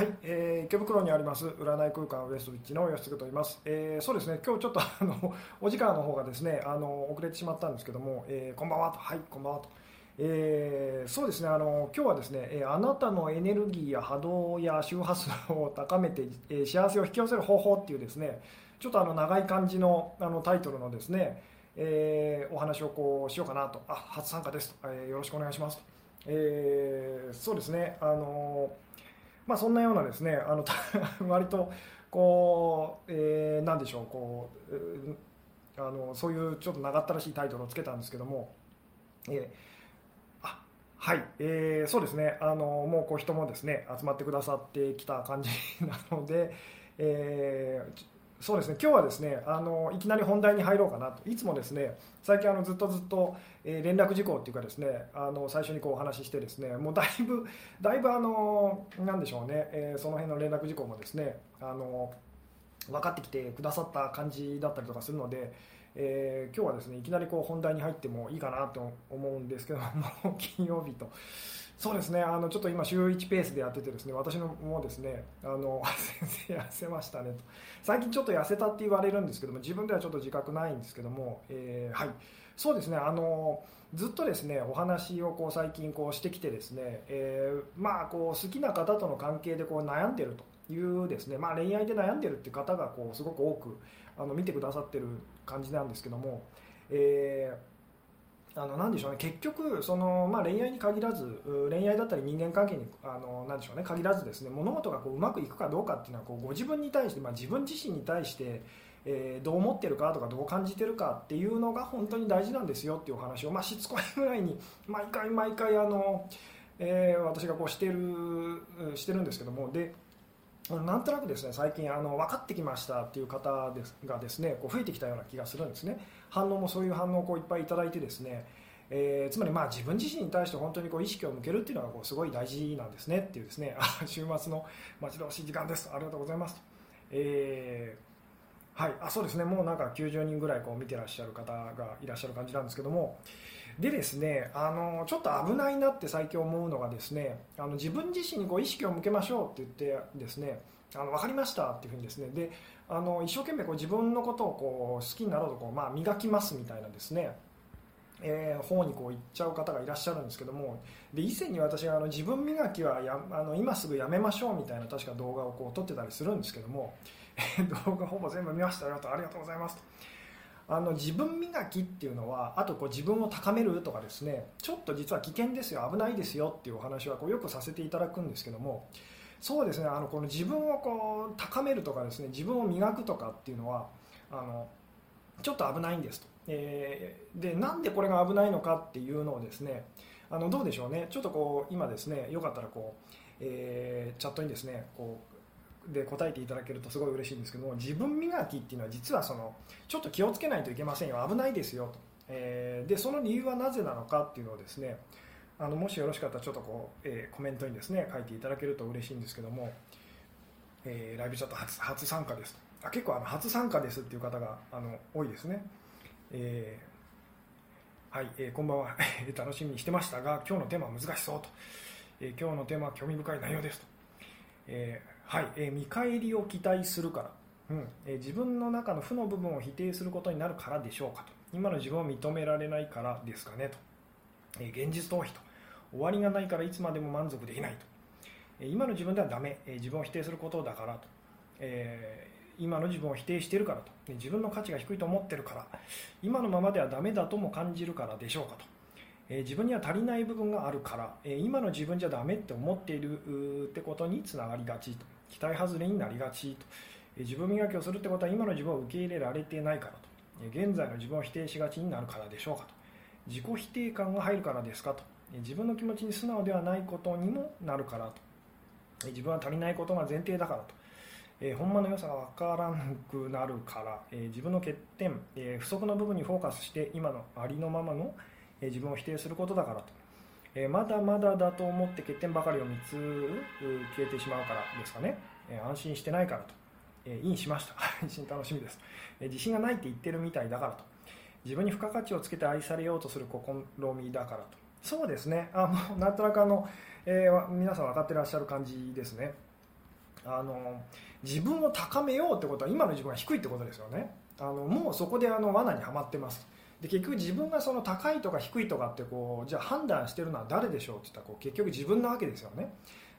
はい、えー、池袋にあります占い空間ウエストウィッチの吉嗣と言います、えー、そうですね今日ちょっと あのお時間の方がですねあの遅れてしまったんですけども、えー、こんばんはと。はいこんばんはと、えー、そうですねあの今日はですね、えー、あなたのエネルギーや波動や周波数を高めて、えー、幸せを引き寄せる方法っていうですねちょっとあの長い感じのあのタイトルのですね、えー、お話をこうしようかなと。あ初参加です。と、えー、よろしくお願いします。と、えー、そうですねあのーまあ、そんなようなですねあの 割とこう、えー、なんでしょうこうあのそういうちょっと長ったらしいタイトルをつけたんですけども、えー、あはい、えー、そうですねあのもうこう人もですね集まってくださってきた感じなので、えー、そうですね今日はですねあのいきなり本題に入ろうかなといつもですね最近あのずっとずっと、えー、連絡事項っていうかですねあの最初にこうお話ししてですねもうだいぶだいぶあのなんでしょうね、えー、その辺の連絡事項もですねあの分かってきてくださった感じだったりとかするので、えー、今日はですねいきなりこう本題に入ってもいいかなと思うんですけども 金曜日と。そうですね。あのちょっと今週1ペースでやっててですね私のもですねあの 先生痩せましたねと。最近ちょっと痩せたって言われるんですけども自分ではちょっと自覚ないんですけども、えー、はい。そうですね。あのずっとですねお話をこう最近こうしてきてですね、えー、まあこう好きな方との関係でこう悩んでるというですね、まあ、恋愛で悩んでるって方がこうすごく多くあの見てくださってる感じなんですけども、えーあのなんでしょうね。結局その、まあ、恋愛に限らず恋愛だったり人間関係にあのなんでしょうね。限らずですね物事がこううまくいくかどうかっていうのはこうご自分に対して、まあ、自分自身に対して、えー、どう思ってるかとかどう感じてるかっていうのが本当に大事なんですよっていうお話を、まあ、しつこいぐらいに毎回毎回あの、えー、私がこうしてるしてるんですけども。でなんとなくですね最近あの分かってきましたっていう方ですがですねこう増えてきたような気がするんですね。反応もそういう反応をこういっぱいいただいてですね、えー、つまりまあ自分自身に対して本当にこう意識を向けるっていうのがこうすごい大事なんですねっていうですね 週末の待ち遠しい時間です。ありがとうございます、えー、はい。あそうですね。もうなんか90人ぐらいこう見てらっしゃる方がいらっしゃる感じなんですけどもでですねあのちょっと危ないなって最近思うのがですねあの自分自身にこう意識を向けましょうって言ってですねあの分かりましたっていうふうにですね。であの一生懸命こう自分のことをこう好きになろうとこう、まあ、磨きますみたいなですねえー、方にこう行っちゃう方がいらっしゃるんですけどもで以前に私があの自分磨きはやあの今すぐやめましょうみたいな確か動画をこう撮ってたりするんですけども 動画ほぼ全部見ましたよとありがとうございますと。あの自分磨きっていうのはあとこう自分を高めるとかですねちょっと実は危険ですよ危ないですよっていうお話はこうよくさせていただくんですけどもそうですねあのこの自分をこう高めるとかですね自分を磨くとかっていうのはあのちょっと危ないんですと、えー、でなんでこれが危ないのかっていうのをですねあのどうでしょうね。ちょっとこう今ですねよかったらこう、えー、チャットにですねこうで答えていただけるとすごい嬉しいんですけども自分磨きっていうのは実はそのちょっと気をつけないといけませんよ。危ないですよと、えー、でその理由はなぜなのかっていうのをですねあのもしよろしかったらちょっとこう、えー、コメントにですね書いていただけると嬉しいんですけども、えー、ライブチャット初初参加です。あ結構あの初参加ですっていう方があの多いですね、えー、はい、えー、こんばんは。楽しみにしてましたが今日のテーマは難しそうと、えー、今日のテーマは興味深い内容ですと、えーはい、えー、見返りを期待するから、うん。えー、自分の中の負の部分を否定することになるからでしょうかと。今の自分を認められないからですかねと、えー、現実逃避と。終わりがないからいつまでも満足できないと、えー、今の自分ではダメ、えー、自分を否定することだからと、えー、今の自分を否定しているからと、自分の価値が低いと思ってるから。今のままではダメだとも感じるからでしょうかと。え自分には足りない部分があるから、え今の自分じゃダメって思っているってことにつながりがちと。期待外れになりがちと。自分磨きをするってことは今の自分を受け入れられてないからと。現在の自分を否定しがちになるからでしょうかと。自己否定感が入るからですかと。自分の気持ちに素直ではないことにもなるからと。自分は足りないことが前提だからと、えー、ほんまの良さが分からなくなるから、え、自分の欠点、え、不足の部分にフォーカスして今のありのままの、え自分を否定することだからと、えまだまだだと思って欠点ばかりを3つ消えてしまうからですかね、え安心してないからと、えインしました。安心楽しみです、え自信がないって言ってるみたいだからと。自分に付加価値をつけて愛されようとする試みだからと。そうですね。あのなんとなくあの、え、皆さん分かってらっしゃる感じですね。あの自分を高めようってことは今の自分が低いってことですよね。あのもうそこであの罠にはまってます。で結局自分がその高いとか低いとかってこうじゃあ判断してるのは誰でしょうって言ったらこう結局自分なわけですよね。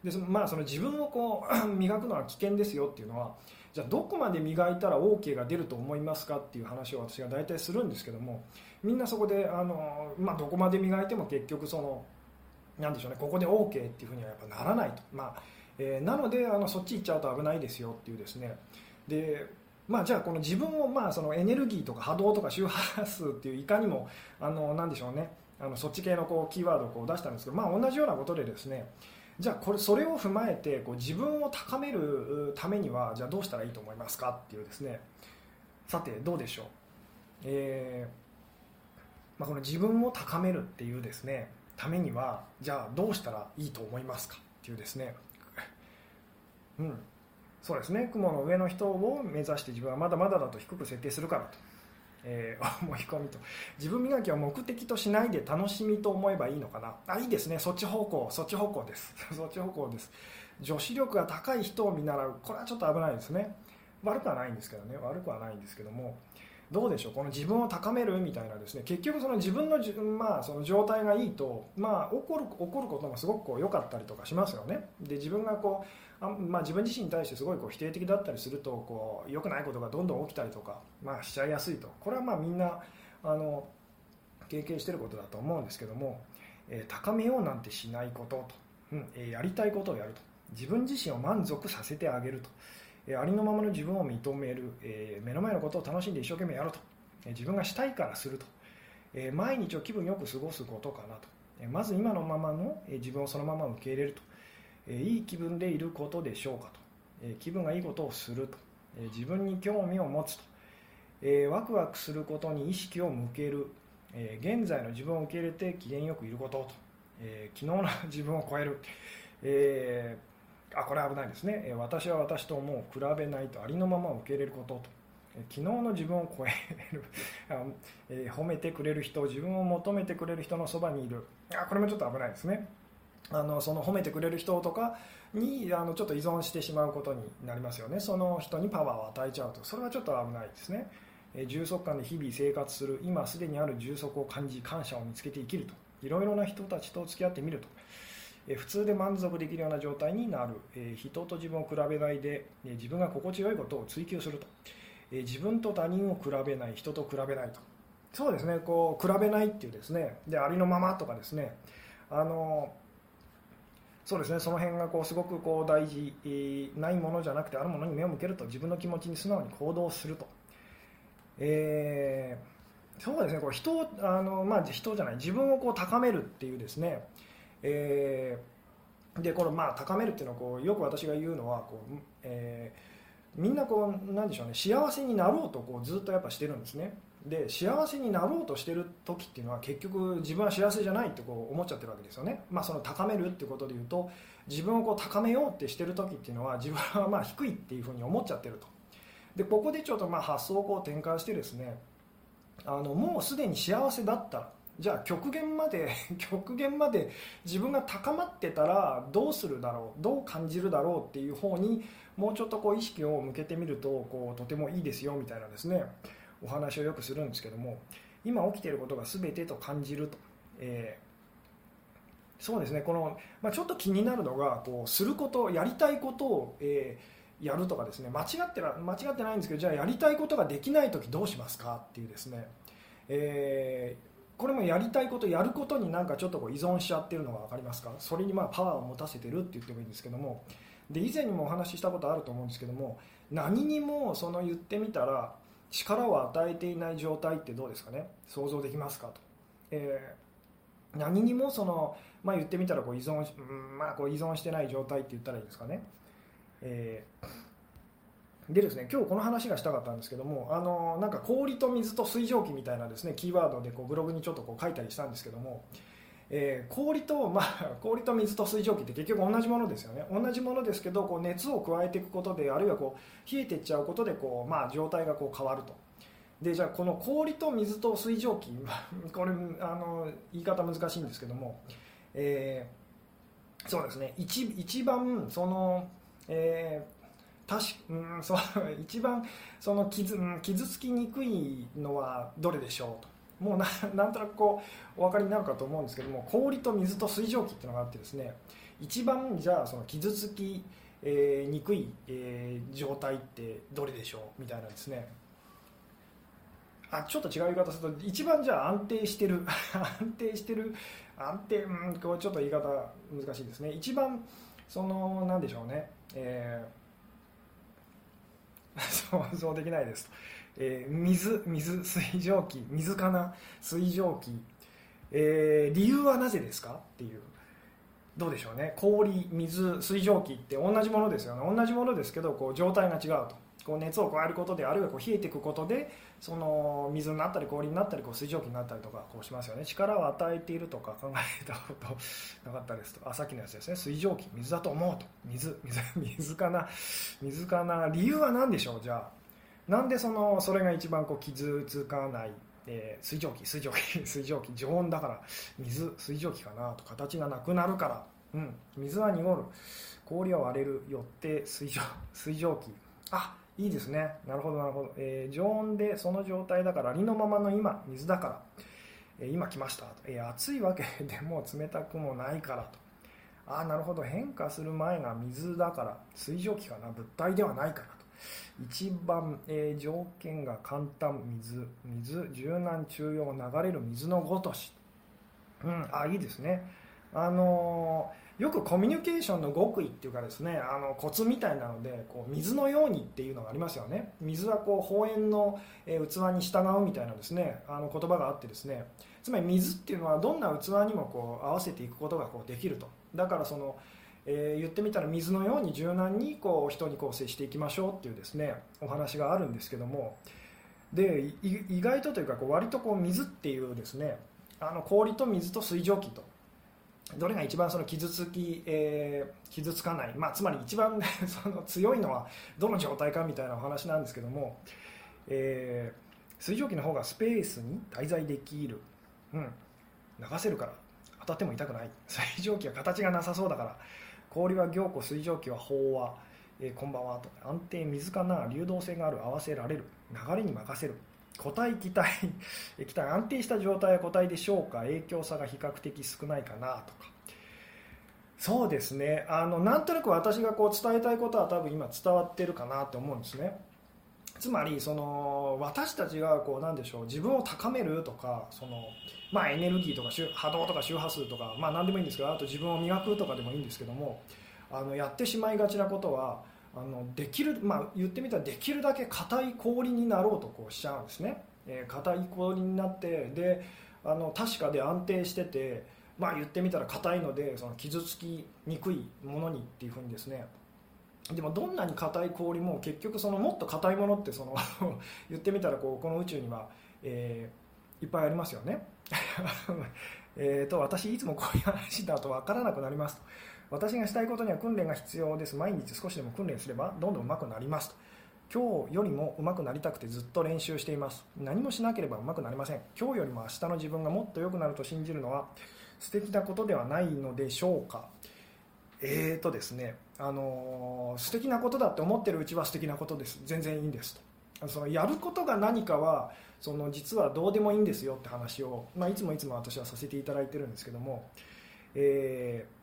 でそのまあ、その自分をこう 磨くのは危険ですよっていうのはじゃあどこまで磨いたら OK が出ると思いますかっていう話を私が大体するんですけどもみんなそこであの、まあ、どこまで磨いても結局そのなんでしょうねここで OK っていうふうにはやっぱならないと、まあえー、なのであのそっち行っちゃうと危ないですよっていうですね。でまあ、じゃあこの自分をまあそのエネルギーとか波動とか周波数っていういかにもあのなんでしょうね。あのそっち系のこうキーワードをこう出したんですけど、まあ、同じようなことでですね。じゃあこれそれを踏まえてこう自分を高めるためにはじゃあどうしたらいいと思いますかっていうですね。さてどうでしょう、えーまあ、この自分を高めるっていうですね。ためにはじゃあどうしたらいいと思いますかっていうですね。うん。そうですね。雲の上の人を目指して自分はまだまだだと低く設定するからと。えー、思い込みと。自分磨きを目的としないで楽しみと思えばいいのかな。あいいですね。そっち方向。そっち方向です。そっち方向です。女子力が高い人を見習う。これはちょっと危ないですね。悪くはないんですけどね。悪くはないんですけども。どうでしょうこの自分を高めるみたいなですね結局その自分のまあ、その状態がいいと、まあ、起こる起こることもすごくこう良かったりとかしますよね。で自分がこうあ、まあ、自分自身に対してすごいこう否定的だったりするとこう良くないことがどんどん起きたりとか、まあ、しちゃいやすいと。これはまあみんなあの経験してることだと思うんですけども、えー、高めようなんてしないことと、うんえー、やりたいことをやると。自分自身を満足させてあげると。えありのままの自分を認める、え目の前のことを楽しんで一生懸命やると、え自分がしたいからすると、え毎日を気分よく過ごすことかなと、えまず今のままの、え自分をそのまま受け入れると、えいい気分でいることでしょうかと、え気分がいいことをすると、え自分に興味を持つと、えワクワクすることに意識を向ける、え現在の自分を受け入れて機嫌よくいることと、え昨日の自分を超える、えーあこれ危ないですね。私は私と思う比べないとありのまま受け入れることと。昨日の自分を超える。え褒めてくれる人自分を求めてくれる人のそばにいる。あこれもちょっと危ないですね。あのその褒めてくれる人とかにあのちょっと依存してしまうことになりますよね。その人にパワーを与えちゃうと。それはちょっと危ないですね。え充足感で日々生活する今すでにある充足を感じ感謝を見つけて生きると。いろいろな人たちと付き合ってみると。普通で満足できるような状態になる。人と自分を比べないで自分が心地よいことを追求すると。自分と他人を比べない人と比べないと。そうですね。こう比べないっていうですね。でありのままとかですね。あのそうですね。その辺がこうすごくこう大事ないものじゃなくてあるものに目を向けると。自分の気持ちに素直に行動すると、えー、そうですね。こう人あの、まあ、人じゃない。自分をこう高めるっていうですね。えー、でこれまあ高めるっていうのはこうよく私が言うのはこう、えー、みんなこうなんでしょうね幸せになろうとこうずっとやっぱしてるんですね。で幸せになろうとしてる時っていうのは結局自分は幸せじゃないってこう思っちゃってるわけですよね、まあ、その高めるっていうことで言うと自分をこう高めようってしてる時っていうのは自分はまあ低いっていうふうに思っちゃってると。でここでちょっとまあ発想をこう転換してですねあのもうすでに幸せだったらじゃあ極限まで 極限まで自分が高まってたらどうするだろうどう感じるだろうっていう方にもうちょっとこう意識を向けてみるとこうとてもいいですよみたいなですねお話をよくするんですけども今起きていることが全てと感じると、えー、そうですねこの、まあ、ちょっと気になるのがこうすることやりたいことを、えー、やるとかですね間違って間違ってないんですけどじゃあやりたいことができない時どうしますかっていうですね、えーこれもやりたいことやることになんかちょっとこう依存しちゃってるのが分かりますか？それにまあパワーを持たせてるって言ってもいいんですけども。で以前にもお話ししたことあると思うんですけども何にもその言ってみたら力を与えていない状態ってどうですかね？想像できますかと、えー、何にもその、まあ、言ってみたらこう依存、まあ、こう依存してない状態って言ったらいいですかね、えーでですね今日この話がしたかったんですけどもあのなんか氷と水と水蒸気みたいなですねキーワードでこうブログにちょっとこう書いたりしたんですけども、えー、氷と、まあ、氷と水と水蒸気って結局同じものですよね同じものですけどこう熱を加えていくことであるいはこう冷えていっちゃうことでこう、まあ、状態がこう変わると。でじゃあこの氷と水と水蒸気 これあの言い方難しいんですけども、えー、そうですね一一番そのえー、確うんそう 一番その傷傷つきにくいのはどれでしょうと。もうな なんとなくこうお分かりになるかと思うんですけども氷と水と水蒸気っていうのがあってですね一番じゃあその傷つき、えー、にくい、えー、状態ってどれでしょう？みたいなですね。あちょっと違う言い方すると一番じゃあ安定してる 安定してる安定うんこうちょっと言い方難しいですね。一番そのなんでしょうね、えー、想像できないですと。えー、水水水蒸気水かな？水蒸気、えー、理由はなぜですか？っていう。どうでしょうね。氷水水蒸気って同じものですよね。同じものですけどこう状態が違うと。こう熱を加えることであるいはこう冷えていくことでその水になったり氷になったりこう水蒸気になったりとかこうしますよね。力を与えているとか考えたことなかったですと。あさっきのやつですね。水蒸気。水だと思うと。水 水かな。水かな。理由は何でしょう？じゃあ。なんでそのそれが一番こう傷つかない、えー、水蒸気。水蒸気。水蒸気。常温だから。水水蒸気かなと。形がなくなるから、うん、水は濁る。氷は割れる。よって水蒸水蒸気。あいいですね。なるほどなるほど、えー、常温でその状態だからありのままの今水だから、えー、今来ました、えー、暑いわけ でも冷たくもないからと。ああなるほど。変化する前が水だから。水蒸気かな。物体ではないからと。一番、えー、条件が簡単。水水柔軟中庸流れる水のごとし、うん、あいいですね。あのー、よくコミュニケーションの極意っていうかですねあのコツみたいなのでこう水のようにっていうのがありますよね。水はこう放煙の、器に従うみたいなですねあの言葉があってですね。つまり水っていうのはどんな器にもこう合わせていくことがこうできると。だからそのえー、言ってみたら水のように柔軟にこう人にこう接していきましょうっていうですねお話があるんですけども。で意外とというかこう割とこう水っていうですねあの氷と水と水蒸気とどれが一番その傷つき、えー、傷つかない、まあ、つまり一番 その強いのはどの状態かみたいなお話なんですけども、えー、水蒸気の方がスペースに滞在できる、うん、流せるから。当たっても痛くない。水蒸気は形がなさそうだから。氷は凝固水蒸気は飽和、えー、こんばんは。と。安定水かな。流動性がある。合わせられる。流れに任せる。固体気体液体安定した状態は固体でしょうか？影響差が比較的少ないかなとか。そうですね。あのなんとなく私がこう伝えたいことは多分今伝わってるかなと思うんですね。つまりその私たちがこうなんでしょう自分を高めるとかそのまあ、エネルギーとか波動とか周波数とか、まあ、何でもいいんですけどあと自分を磨くとかでもいいんですけどもあのやってしまいがちなことはあのできる、まあ、言ってみたらできるだけ硬い氷になろうとこうしちゃうんですね、えー、硬い氷になってであの確かで安定してて、まあ、言ってみたら硬いのでその傷つきにくいものにっていうふうにですね。でもどんなに硬い氷も結局そのもっと硬いものってその 言ってみたらこうこの宇宙には、えー、いっぱいありますよね。えと私いつもこういう話だと分からなくなりますと。私がしたいことには訓練が必要です。毎日少しでも訓練すればどんどん上手くなりますと。今日よりも上手くなりたくてずっと練習しています。何もしなければ上手くなりません。今日よりも明日の自分がもっと良くなると信じるのは素敵なことではないのでしょうか。えーとですね、あのー、素敵なことだって思ってるうちは素敵なことです。全然いいんですと。そのやることが何かはその実はどうでもいいんですよって話を、まあ、いつもいつも私はさせていただいてるんですけども、えー、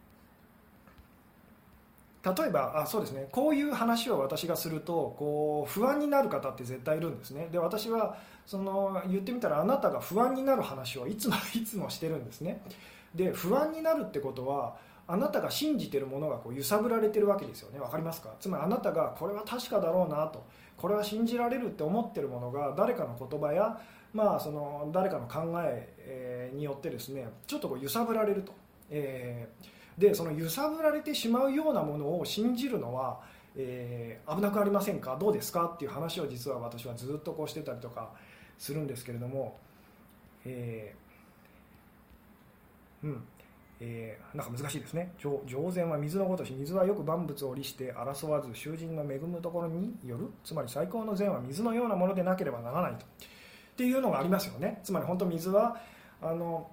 例えばあそうですね。こういう話を私がするとこう不安になる方って絶対いるんですね。で私はその言ってみたらあなたが不安になる話をいつも いつもしてるんですね。で不安になるってことはあなたが信じてるものがこう揺さぶられてるわけですよね。分かりますか？つまりあなたがこれは確かだろうなと。これは信じられるって思ってるものが誰かの言葉や、まあ、その誰かの考えによってですねちょっとこう揺さぶられると、えー、でその揺さぶられてしまうようなものを信じるのは、えー、危なくありませんか？どうですか？っていう話を実は私はずっとこうしてたりとかするんですけれども、えー、うんえー、なんか難しいですね。上善は水のごとし水はよく万物を利して争わず囚人の恵むところによるつまり最高の善は水のようなものでなければならないと。っていうのがありますよね。つまり本当水はあの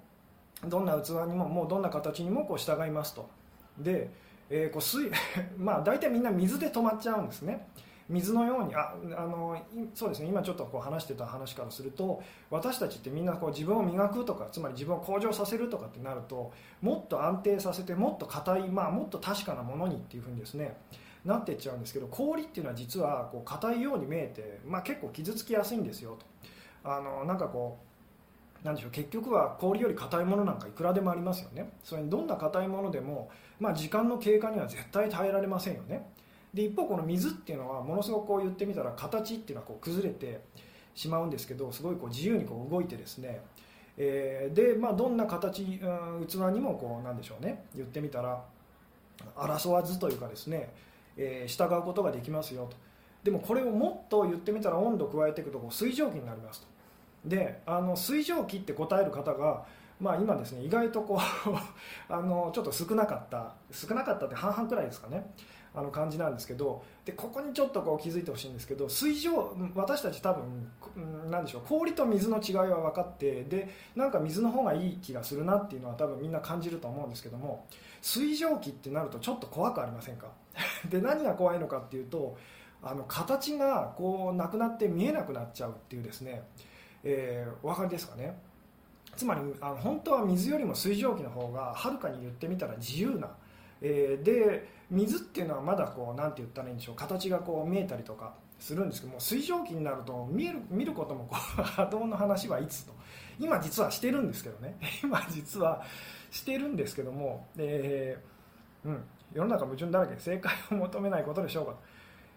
どんな器にももうどんな形にもこう従いますと。で、えー、こう水 まあ大体みんな水で止まっちゃうんですね。水のようにああのそうですね。今ちょっとこう話してた話からすると私たちってみんなこう自分を磨くとかつまり自分を向上させるとかってなるともっと安定させてもっと硬い、まあ、もっと確かなものにっていうふうにですねなっていっちゃうんですけど氷っていうのは実はこう硬いように見えて、まあ、結構傷つきやすいんですよと。あのなんかこうなんでしょう結局は氷より硬いものなんかいくらでもありますよね。それにどんな硬いものでも、まあ、時間の経過には絶対耐えられませんよね。で一方この水っていうのはものすごくこう言ってみたら形っていうのはこう崩れてしまうんですけどすごいこう自由にこう動いてですね、えー、で、まあ、どんな形、うん、器にもこうなんでしょうね。言ってみたら争わずというかですね、えー、従うことができますよと。でもこれをもっと言ってみたら温度を加えていくとこう水蒸気になりますと。であの水蒸気って答える方がまあ、今ですね意外とこう あのちょっと少なかった少なかったって半々くらいですかねあの感じなんですけどでここにちょっとこう気づいてほしいんですけど水上私たち多分なんでしょう氷と水の違いは分かってでなんか水の方がいい気がするなっていうのは多分みんな感じると思うんですけども水蒸気ってなるとちょっと怖くありませんか？で何が怖いのかっていうとあの形がこうなくなって見えなくなっちゃうっていうですね、えー、お分かりですかね？つまりあの本当は水よりも水蒸気の方がはるかに言ってみたら自由な、えー、で水っていうのはまだこうなんて言ったらいいんでしょう形がこう見えたりとかするんですけども水蒸気になると見える見ることもこう 波動の話はいつと。今実はしてるんですけどね。今実はしてるんですけども、えー、うん、世の中矛盾だらけ正解を求めないことでしょうか、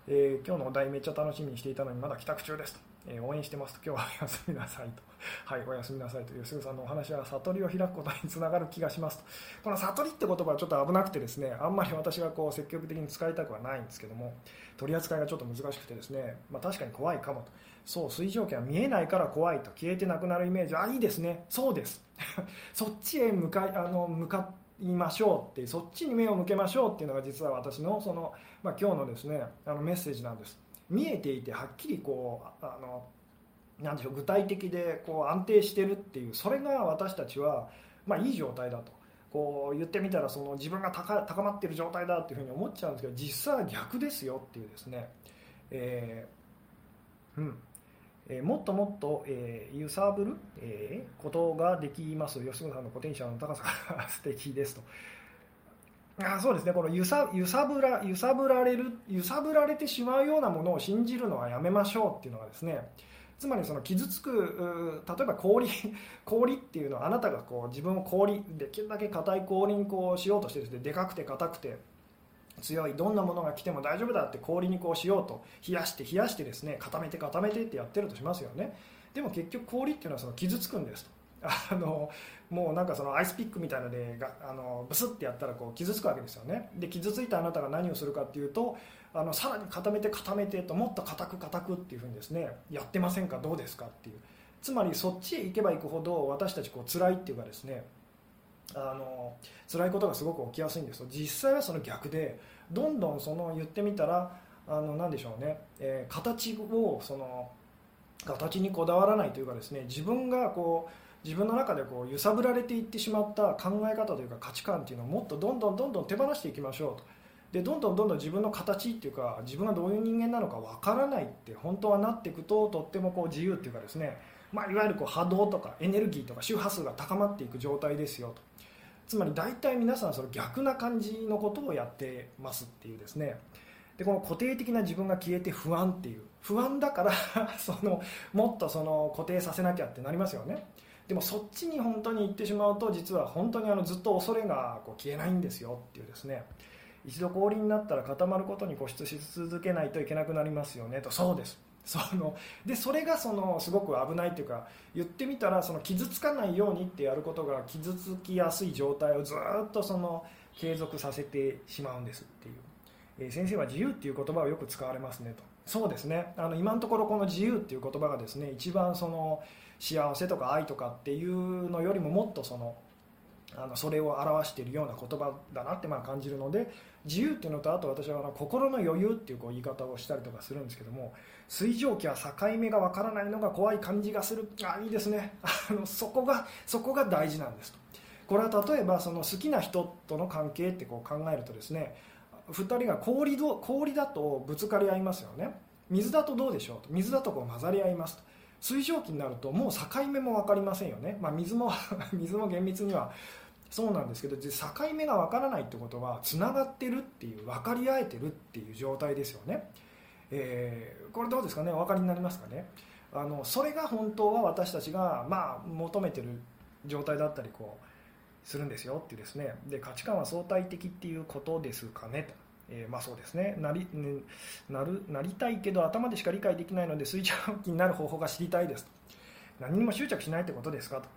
えー、今日のお題めっちゃ楽しみにしていたのにまだ帰宅中ですと、えー、応援してます。と今日はおやすみなさいと。はいおやすみなさいというすぐさんのお話は悟りを開くことにつながる気がしますと。この悟りって言葉はちょっと危なくてですねあんまり私がこう積極的に使いたくはないんですけども取り扱いがちょっと難しくてですね、まあ、確かに怖いかもと。そう水蒸気は見えないから怖いと消えてなくなるイメージあいいですね。そうです。そっちへ向かいあの向かいましょうってそっちに目を向けましょうっていうのが実は私のその、まあ、今日のですねあのメッセージなんです。見えていてはっきりこうあのなんでしょう具体的でこう安定してるっていうそれが私たちは、まあ、いい状態だと。こう言ってみたらその自分が高まってる状態だっていうふうに思っちゃうんですけど実際は逆ですよっていうですね、えーうん。えー、もっともっと、えー、揺さぶる、えー、ことができます。吉野さんのポテンシャルの高さが 素敵ですと。あそうですね。この揺さ揺さぶら揺さぶられる揺さぶられてしまうようなものを信じるのはやめましょうっていうのがですね。つまりその傷つく例えば氷 氷っていうのはあなたがこう自分を氷できるだけ硬い氷にこうしようとしてです、ね、でかくて硬くて強いどんなものが来ても大丈夫だって氷にこうしようと冷やして冷やしてですね固めて固めてってやってるとしますよね。でも結局氷っていうのはその傷つくんですと。あのもうなんかそのアイスピックみたいなのでがあのブスってやったらこう傷つくわけですよね。で傷ついたあなたが何をするかっていうとあのさらに固めて固めてともっと硬く硬くっていうふうにですねやってませんか？どうですかっていう。つまりそっちへ行けば行くほど私たちこう辛いっていうかですねあの辛いことがすごく起きやすいんです実際はその逆でどんどんその言ってみたらあの何でしょうね、えー、形をその形にこだわらないというかですね自分がこう自分の中でこう揺さぶられていってしまった考え方というか価値観っていうのをもっとどんどんどんどん手放していきましょうと。でどんどんどんどん自分の形っていうか自分がどういう人間なのかわからないって本当はなっていくととってもこう自由っていうかですね、まあ、いわゆるこう波動とかエネルギーとか周波数が高まっていく状態ですよと。つまり大体皆さんその逆な感じのことをやってますっていうですね。でこの固定的な自分が消えて不安っていう。不安だから そのもっとその固定させなきゃってなりますよね。でもそっちに本当に行ってしまうと実は本当にあのずっと恐れがこう消えないんですよっていうですね。一度氷になったら固まることに固執し続けないといけなくなりますよねと。そうです。そのでそれがそのすごく危ないというか言ってみたらその傷つかないようにってやることが傷つきやすい状態をずっとその継続させてしまうんですっていう、えー、先生は自由っていう言葉をよく使われますねと。そうですね。あの今のところこの自由っていう言葉がですね一番その幸せとか愛とかっていうのよりももっとそのあのそれを表しているような言葉だなってまあ感じるので自由っていうのとあと私はあの心の余裕っていうこう言い方をしたりとかするんですけども水蒸気は境目がわからないのが怖い感じがする。あいいですね。あのそこがそこが大事なんですと。これは例えばその好きな人との関係ってこう考えるとですね2人が氷ど氷だとぶつかり合いますよね。水だとどうでしょうと。水だとこう混ざり合いますと。水蒸気になるともう境目も分かりませんよね、まあ、水も 水も厳密にはそうなんですけど境目が分からないってことはつながってるっていう分かり合えてるっていう状態ですよね、えー、これどうですかね？お分かりになりますかね？あのそれが本当は私たちが、まあ、求めてる状態だったりこうするんですよってですね。で価値観は相対的っていうことですかね？と。えー、まあそうですね。なり、ね、なるなりたいけど頭でしか理解できないので水蒸気になる方法が知りたいです。と何にも執着しないってことですか？と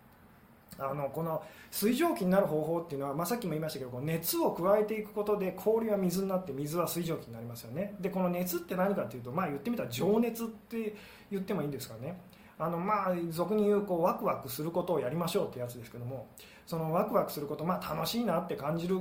あのこの水蒸気になる方法っていうのは、まあ、さっきも言いましたけど熱を加えていくことで氷は水になって水は水蒸気になりますよね。でこの熱って何かっていうと、まあ、言ってみたら情熱って言ってもいいんですかね。あのまあ俗に言うこうワクワクすることをやりましょうってやつですけどもそのワクワクすること、まあ、楽しいなって感じる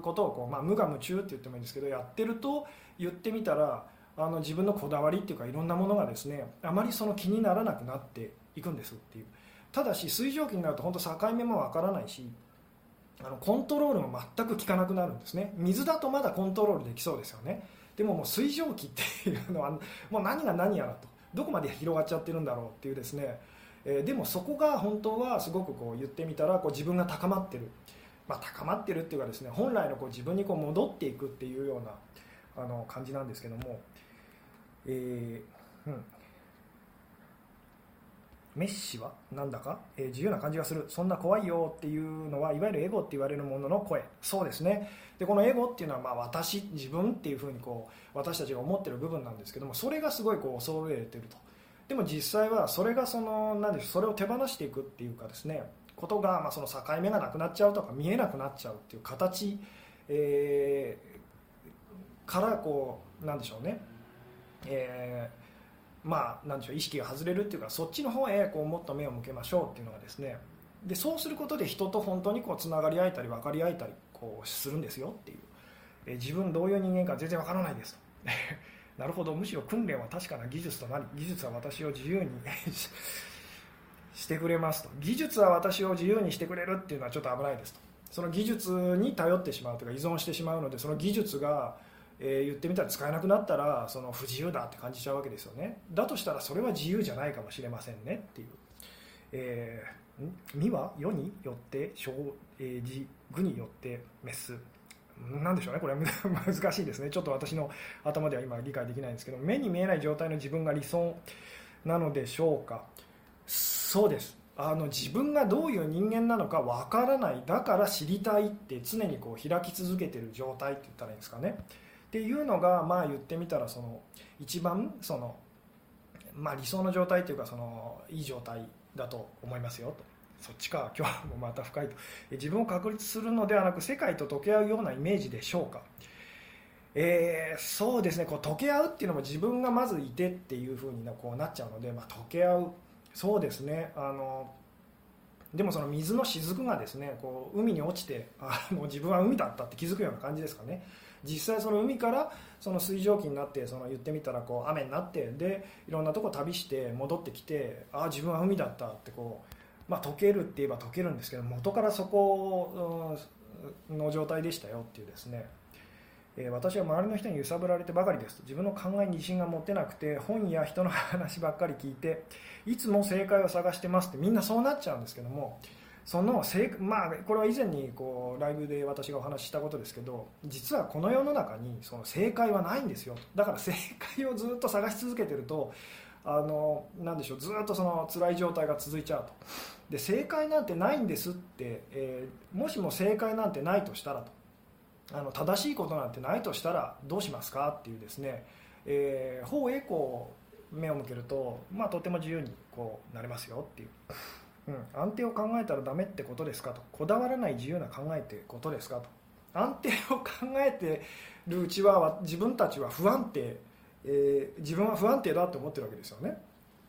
ことをこう、まあ、無我夢中って言ってもいいんですけどやってると言ってみたらあの自分のこだわりっていうかいろんなものがですねあまりその気にならなくなっていくんですっていう。ただし水蒸気になると本当境目もわからないしあのコントロールも全く効かなくなるんですね。水だとまだコントロールできそうですよね。でももう水蒸気っていうのはもう何が何やらと。どこまで広がっちゃってるんだろうっていうですね、えー、でもそこが本当はすごくこう言ってみたらこう自分が高まってる、まあ、高まってるっていうかですね本来のこう自分にこう戻っていくっていうようなあの感じなんですけども、えーうん、メッシはなんだか、えー、自由な感じがする。そんな怖いよっていうのはいわゆるエゴって言われるものの声。そうですね。でこのエゴっていうのはまあ私自分っていうふうにこう私たちが思ってる部分なんですけどもそれがすごいこう恐れてると。でも実際はそれがその何でしょうそれを手放していくっていうかですねことがまあその境目がなくなっちゃうとか見えなくなっちゃうっていう形、えー、からこうなんでしょうね、えーまあ、なんでしょう意識が外れるっていうかそっちの方へこうもっと目を向けましょうっていうのがですねでそうすることで人と本当にこうつながり合えたり分かり合えたりこうするんですよっていう、え自分どういう人間か全然分からないです なるほどむしろ訓練は確かな技術となり技術は私を自由に してくれますと。技術は私を自由にしてくれるっていうのはちょっと危ないですと。その技術に頼ってしまうというか依存してしまうのでその技術がえー、言ってみたら使えなくなったらその不自由だって感じちゃうわけですよね。だとしたらそれは自由じゃないかもしれませんねっていう、えー、身は？世によって生じ具によって滅す。なんでしょうね？これは 難しいですね。ちょっと私の頭では今理解できないんですけど目に見えない状態の自分が理想なのでしょうか？そうです。あの自分がどういう人間なのかわからない。だから知りたいって常にこう開き続けてる状態って言ったらいいんですかね？っていうのがまあ言ってみたらその一番その、まあ、理想の状態というかそのいい状態だと思いますよと。そっちか今日もまた深いと。自分を確立するのではなく世界と溶け合うようなイメージでしょうか。えー、そうですねこう溶け合うっていうのも自分がまずいてっていうふうにこうなっちゃうので、まあ、溶け合う。そうですねあのでもその水の雫がですねこう海に落ちてあもう自分は海だったって気づくような感じですかね。実際その海からその水蒸気になってその言ってみたらこう雨になってでいろんなとこ旅して戻ってきてああ自分は海だったってこう、まあ、溶けるって言えば溶けるんですけど元からそこの状態でしたよっていうですね。え私は周りの人に揺さぶられてばかりです。自分の考えに自信が持てなくて本や人の話ばっかり聞いていつも正解を探してますってみんなそうなっちゃうんですけどもその正まあこれは以前にこうライブで私がお話ししたことですけど実はこの世の中にその正解はないんですよだから正解をずっと探し続けてるとあのなでしょうずっとその辛い状態が続いちゃうと。で正解なんてないんですって、えー、もしも正解なんてないとしたらと。あの正しいことなんてないとしたらどうしますかっていうですね、えー、方へこう目を向けると、まあ、とても自由にこうなれますよっていう。うん、安定を考えたらダメってことですかと。こだわらない自由な考えってことですかと。安定を考えてるうちは自分たちは不安定、えー、自分は不安定だって思ってるわけですよね。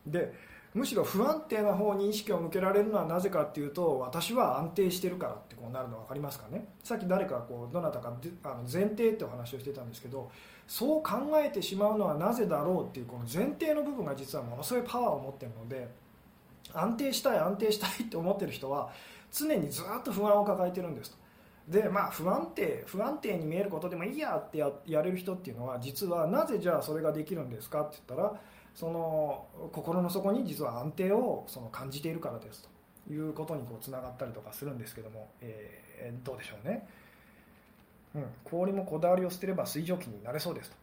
でむしろ不安定な方に意識を向けられるのはなぜかっていうと私は安定してるからってこうなるの分かりますかね。さっき誰かこうどなたかあの前提ってお話をしてたんですけどそう考えてしまうのはなぜだろうっていうこの前提の部分が実はものすごいパワーを持ってるので安定したい安定したいって思ってる人は常にずっと不安を抱えてるんですと。でまあ不安定不安定に見えることでもいいやってややれる人っていうのは実はなぜじゃあそれができるんですかって言ったらその心の底に実は安定をその感じているからですと。いうことにこうつながったりとかするんですけども、えー、どうでしょうね、うん、氷もこだわりを捨てれば水蒸気になれそうですと、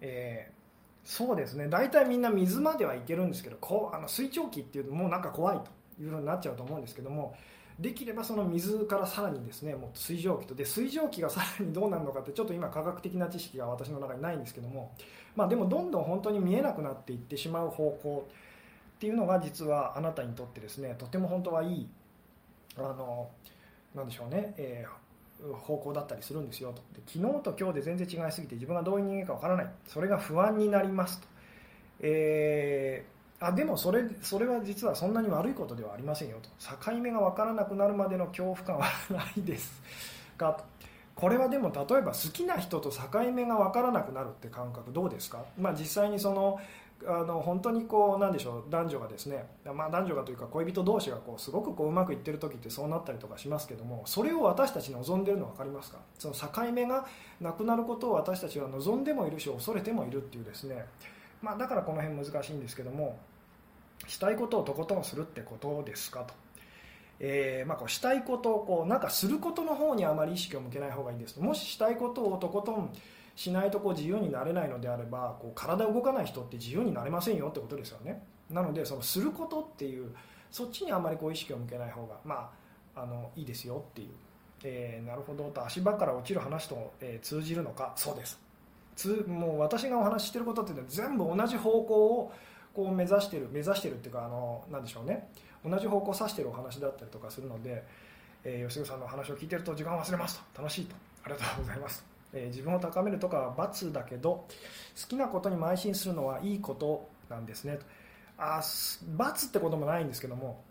えー、そうですね。大体みんな水まではいけるんですけどこうあの水蒸気っていうともうなんか怖いというふうになっちゃうと思うんですけどもできればその水からさらにですねもう水蒸気とで水蒸気がさらにどうなるのかってちょっと今科学的な知識が私の中にないんですけども、まあ、でもどんどん本当に見えなくなっていってしまう方向っていうのが実はあなたにとってですねとても本当はいいあのなんでしょうね、えー、方向だったりするんですよと。で昨日と今日で全然違いすぎて自分がどういう人間かわからない。それが不安になりますと。えーあでもそれそれは実はそんなに悪いことではありませんよと。境目が分からなくなるまでの恐怖感はないです。かとこれはでも例えば好きな人と境目が分からなくなるって感覚どうですか、まあ、実際にそのあの本当にこうなんでしょう男女がですね、まあ、男女がというか恋人同士がこうすごくこううまくいってる時ってそうなったりとかしますけどもそれを私たち望んでるの分かりますか？その境目がなくなることを私たちは望んでもいるし恐れてもいるっていうですね、まあ、だからこの辺難しいんですけどもしたいことをとことんするってことですかと。えー、まあ、こうしたいことをこうなんかすることの方にあまり意識を向けない方がいいんです。もししたいことをとことんしないとこう自由になれないのであればこう体動かない人って自由になれませんよってことですよね。なのでそのすることっていうそっちにあんまりこう意識を向けない方が、まあ、あのいいですよっていう、えー、なるほどと足場から落ちる話と、えー、通じるのか。そうです。つもう私がお話ししてることっていうのは全部同じ方向をこう目指してる目指してるっていうかあのなんでしょうね。同じ方向を指してるお話だったりとかするので、えー、吉野さんの話を聞いてると時間を忘れますと。楽しいと。ありがとうございます、えー、自分を高めるとかは罰だけど好きなことに邁進するのはいいことなんですね。あ罰ってこともないんですけども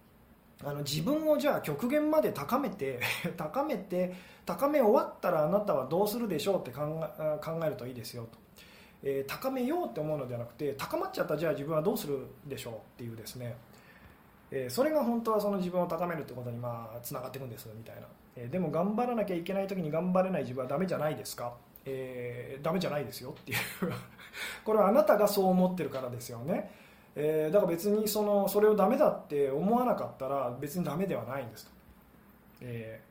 あの自分をじゃあ極限まで高めて 高めて高め終わったらあなたはどうするでしょうって考えるといいですよと。えー、高めようって思うのではなくて高まっちゃったじゃあ自分はどうするでしょうっていうですね、えー、それが本当はその自分を高めるってことにまあつながっていくんですみたいな、え、でも頑張らなきゃいけない時に頑張れない自分はダメじゃないですか、えー、ダメじゃないですよっていう。これはあなたがそう思ってるからですよね、えー、だから別にそのそれをダメだって思わなかったら別にダメではないんですと、え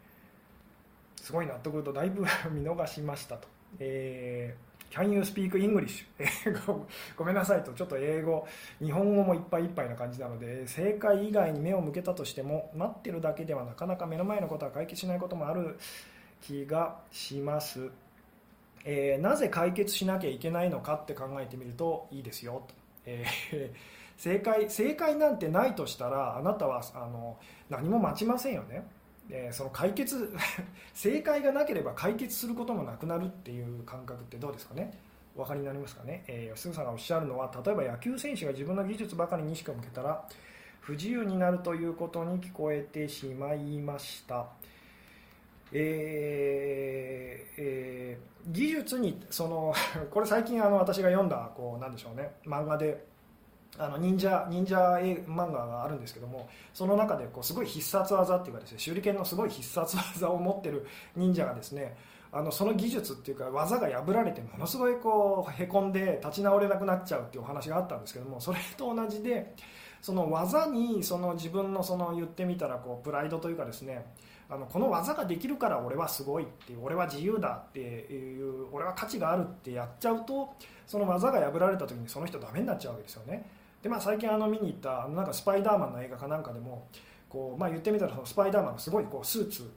ー、すごい納得とだいぶ 見逃しましたと、えー Can you speak English? 英語ごめんなさいと、ちょっと英語、日本語もいっぱいいっぱいな感じなので、正解以外に目を向けたとしても、待ってるだけではなかなか目の前のことは解決しないこともある気がします。えー、なぜ解決しなきゃいけないのかって考えてみるといいですよと。えー、正解正解なんてないとしたらあなたはあの何も待ちませんよね。えその解決 正解がなければ解決することもなくなるっていう感覚ってどうですかね？お分かりになりますかね、えー、吉さんがおっしゃるのは例えば野球選手が自分の技術ばかりに意識を向けたら不自由になるということに聞こえてしまいました、えーえー、技術にその これ最近あの私が読んだこうなんでしょうね。漫画であの忍者忍者漫画があるんですけどもその中でこうすごい必殺技っていうかですね手裏剣のすごい必殺技を持ってる忍者がですねあのその技術っていうか技が破られてものすごいこうへこんで立ち直れなくなっちゃうっていうお話があったんですけどもそれと同じでその技にその自分のその言ってみたらこうプライドというかですねあのこの技ができるから俺はすごいっていう俺は自由だっていう俺は価値があるってやっちゃうとその技が破られた時にその人ダメになっちゃうわけですよね。で、まあ、最近あの見に行ったなんかスパイダーマンの映画かなんかでもこう、まあ、言ってみたらそのスパイダーマンのすごいこうスーツ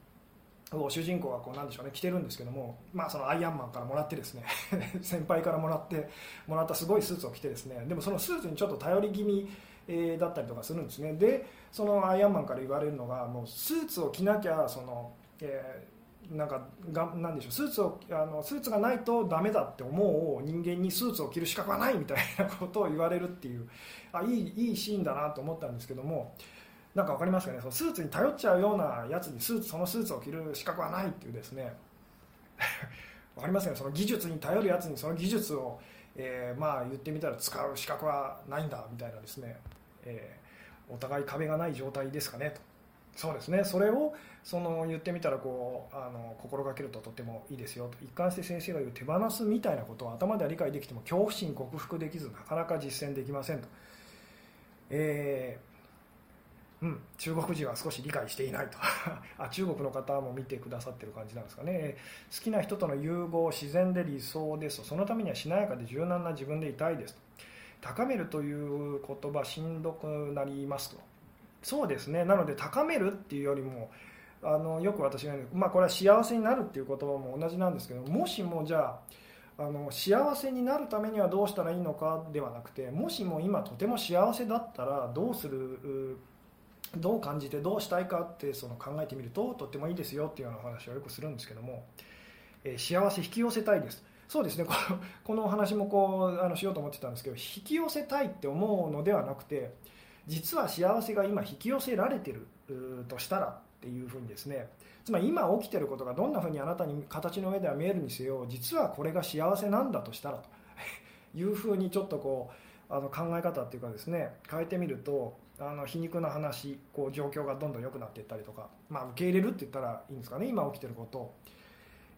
を主人公がこうなんでしょうね着てるんですけども、まあ、そのアイアンマンからもらってですね 先輩からもらってもらったすごいスーツを着てですねでもそのスーツにちょっと頼り気味えだったりとかするんですね。でそのアイアンマンから言われるのがもうスーツを着なきゃその、えなんかがなんでしょうスーツをあのスーツがないとダメだって思う人間にスーツを着る資格はないみたいなことを言われるっていう あいいいいシーンだなと思ったんですけどもなんか分かりますかねそのスーツに頼っちゃうようなやつにスーツそのスーツを着る資格はないっていうですね。分かりますかねその技術に頼るやつにその技術を、えー、まあ言ってみたら使う資格はないんだみたいなですね、えー、お互い壁がない状態ですかねと。そうですね。それをその言ってみたらこうあの心がけるととてもいいですよ。と一貫して先生が言う手放すみたいなことを頭では理解できても恐怖心克服できずなかなか実践できませんと、えーうん、中国人は少し理解していないと。あ中国の方も見てくださってる感じなんですかね。好きな人との融合自然で理想ですと。そのためにはしなやかで柔軟な自分でいたいですと。高めるという言葉しんどくなりますと。そうですね。なので高めるっていうよりもあのよく私が言う、まあ、これは幸せになるっていう言葉も同じなんですけどもしもじゃああの幸せになるためにはどうしたらいいのかではなくてもしも今とても幸せだったらどうするどう感じてどうしたいかってその考えてみるととってもいいですよっていうようなお話をよくするんですけども、えー、幸せ引き寄せたいです。そうですね。このこのお話もこうあのしようと思ってたんですけど引き寄せたいって思うのではなくて実は幸せが今引き寄せられてるとしたらっていうふうにですね。つまり今起きてることがどんなふうにあなたに形の上では見えるにせよ実はこれが幸せなんだとしたらというふうにちょっとこうあの考え方っていうかですね変えてみるとあの皮肉な話こう状況がどんどん良くなっていったりとか、まあ、受け入れるって言ったらいいんですかね今起きてること。を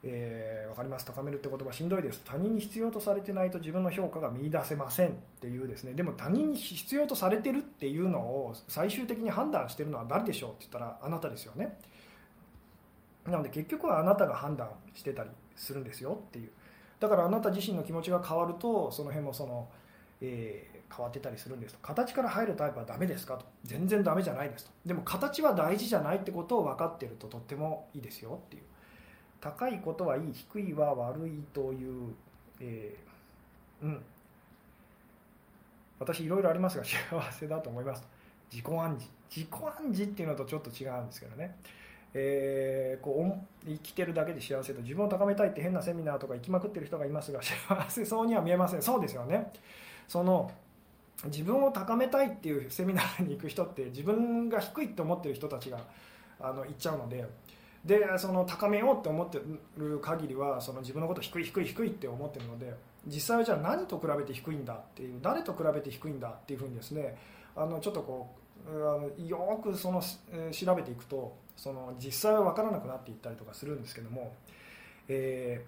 えー、分かります。高めるって言葉しんどいです。他人に必要とされてないと自分の評価が見いだせませんっていうですね。でも他人に必要とされてるっていうのを最終的に判断してるのは誰でしょうって言ったらあなたですよね。なので結局はあなたが判断してたりするんですよっていう。だからあなた自身の気持ちが変わるとその辺もその、えー、変わってたりするんですと。形から入るタイプはダメですかと。全然ダメじゃないですと。でも形は大事じゃないってことを分かってるととってもいいですよっていう。高いことはいい低いは悪いという、えー、うん。私いろいろありますが幸せだと思います。自己暗示。自己暗示っていうのとちょっと違うんですけどね、えー、こう生きてるだけで幸せと自分を高めたいって変なセミナーとか行きまくってる人がいますが幸せそうには見えません。そうですよね。その自分を高めたいっていうセミナーに行く人って自分が低いって思ってる人たちがあの行っちゃうのででその高めようって思ってる限りはその自分のこと低い低い低いって思ってるので実際はじゃあ何と比べて低いんだっていう誰と比べて低いんだっていうふうにですねあのちょっとこうよくその調べていくとその実際は分からなくなっていったりとかするんですけども、え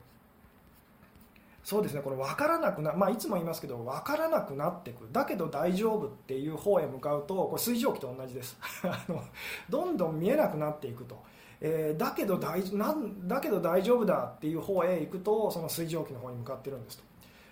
ー、そうですねこれ分からなくな、まあ、いつも言いますけど分からなくなっていくだけど大丈夫っていう方へ向かうとこれ水蒸気と同じです あのどんどん見えなくなっていくと。えー、だけど大なんだけど大丈夫だっていう方へ行くとその水蒸気の方に向かってるんですと。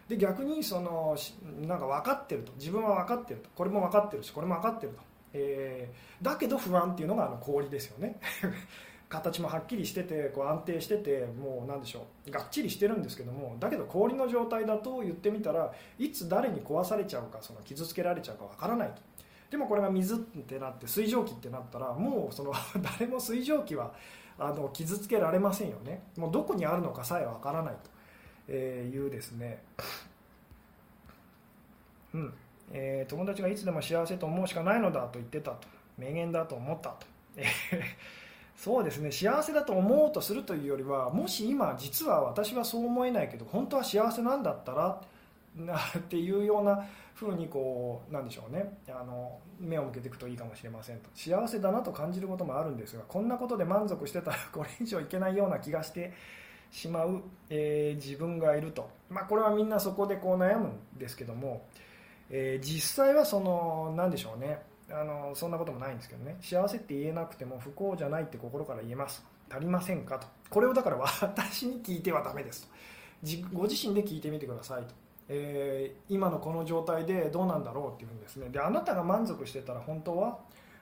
で逆にそのなんか分かってると。自分は分かってると。これも分かってるしこれも分かってると、えー、だけど不安っていうのがあの氷ですよね。形もはっきりしててこう安定しててもう何でしょう。がっちりしてるんですけどもだけど氷の状態だと言ってみたらいつ誰に壊されちゃうかその傷つけられちゃうか分からないと。でもこれが水ってなって水蒸気ってなったらもうその 誰も水蒸気はあの傷つけられませんよね。もうどこにあるのかさえわからないと。いうですね。うん。えー、友達がいつでも幸せと思うしかないのだと言ってたと。名言だと思ったと、そうですね。幸せだと思おうとするというよりはもし今実は私はそう思えないけど本当は幸せなんだったら っていうようなふうにこうなんでしょうね。あの目を向けていくといいかもしれませんと。幸せだなと感じることもあるんですがこんなことで満足してたら これ以上いけないような気がしてしまう、えー、自分がいると、まあ、これはみんなそこでこう悩むんですけども、えー、実際はその何でしょうね。あのそんなこともないんですけどね。幸せって言えなくても不幸じゃないって心から言えます。足りませんかと。これをだから私に聞いてはダメです。とご自身で聞いてみてくださいと。えー、今のこの状態でどうなんだろうっていうふうにですね。であなたが満足してたら本当は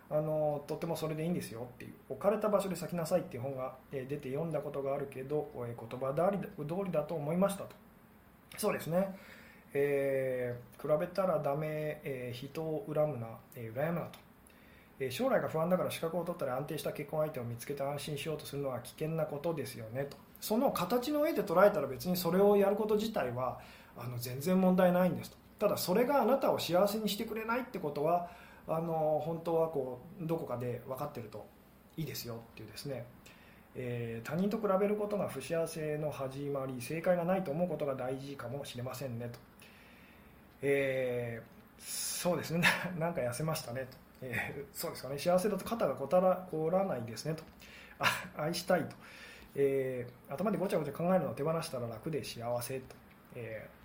あのとてもそれでいいんですよっていう置かれた場所で咲きなさいっていう本が、え出て読んだことがあるけど、え言葉通り通りだと思いましたと。そうですね、えー、比べたらダメ、えー、人を恨むな、えー、羨むなと、え将来が不安だから資格を取ったり安定した結婚相手を見つけて安心しようとするのは危険なことですよねと。その形の上で捉えたら別にそれをやること自体はあの全然問題ないんですと。ただそれがあなたを幸せにしてくれないってことはあの本当はこうどこかで分かってるといいですよっていうですね、えー、他人と比べることが不幸せの始まり正解がないと思うことが大事かもしれませんねと、えー、そうですね。なんか痩せましたねと。えー、そうですかね。幸せだと肩がこたら凍らないですねと。愛したいと、えー、頭でごちゃごちゃ考えるのを手放したら楽で幸せと、えー、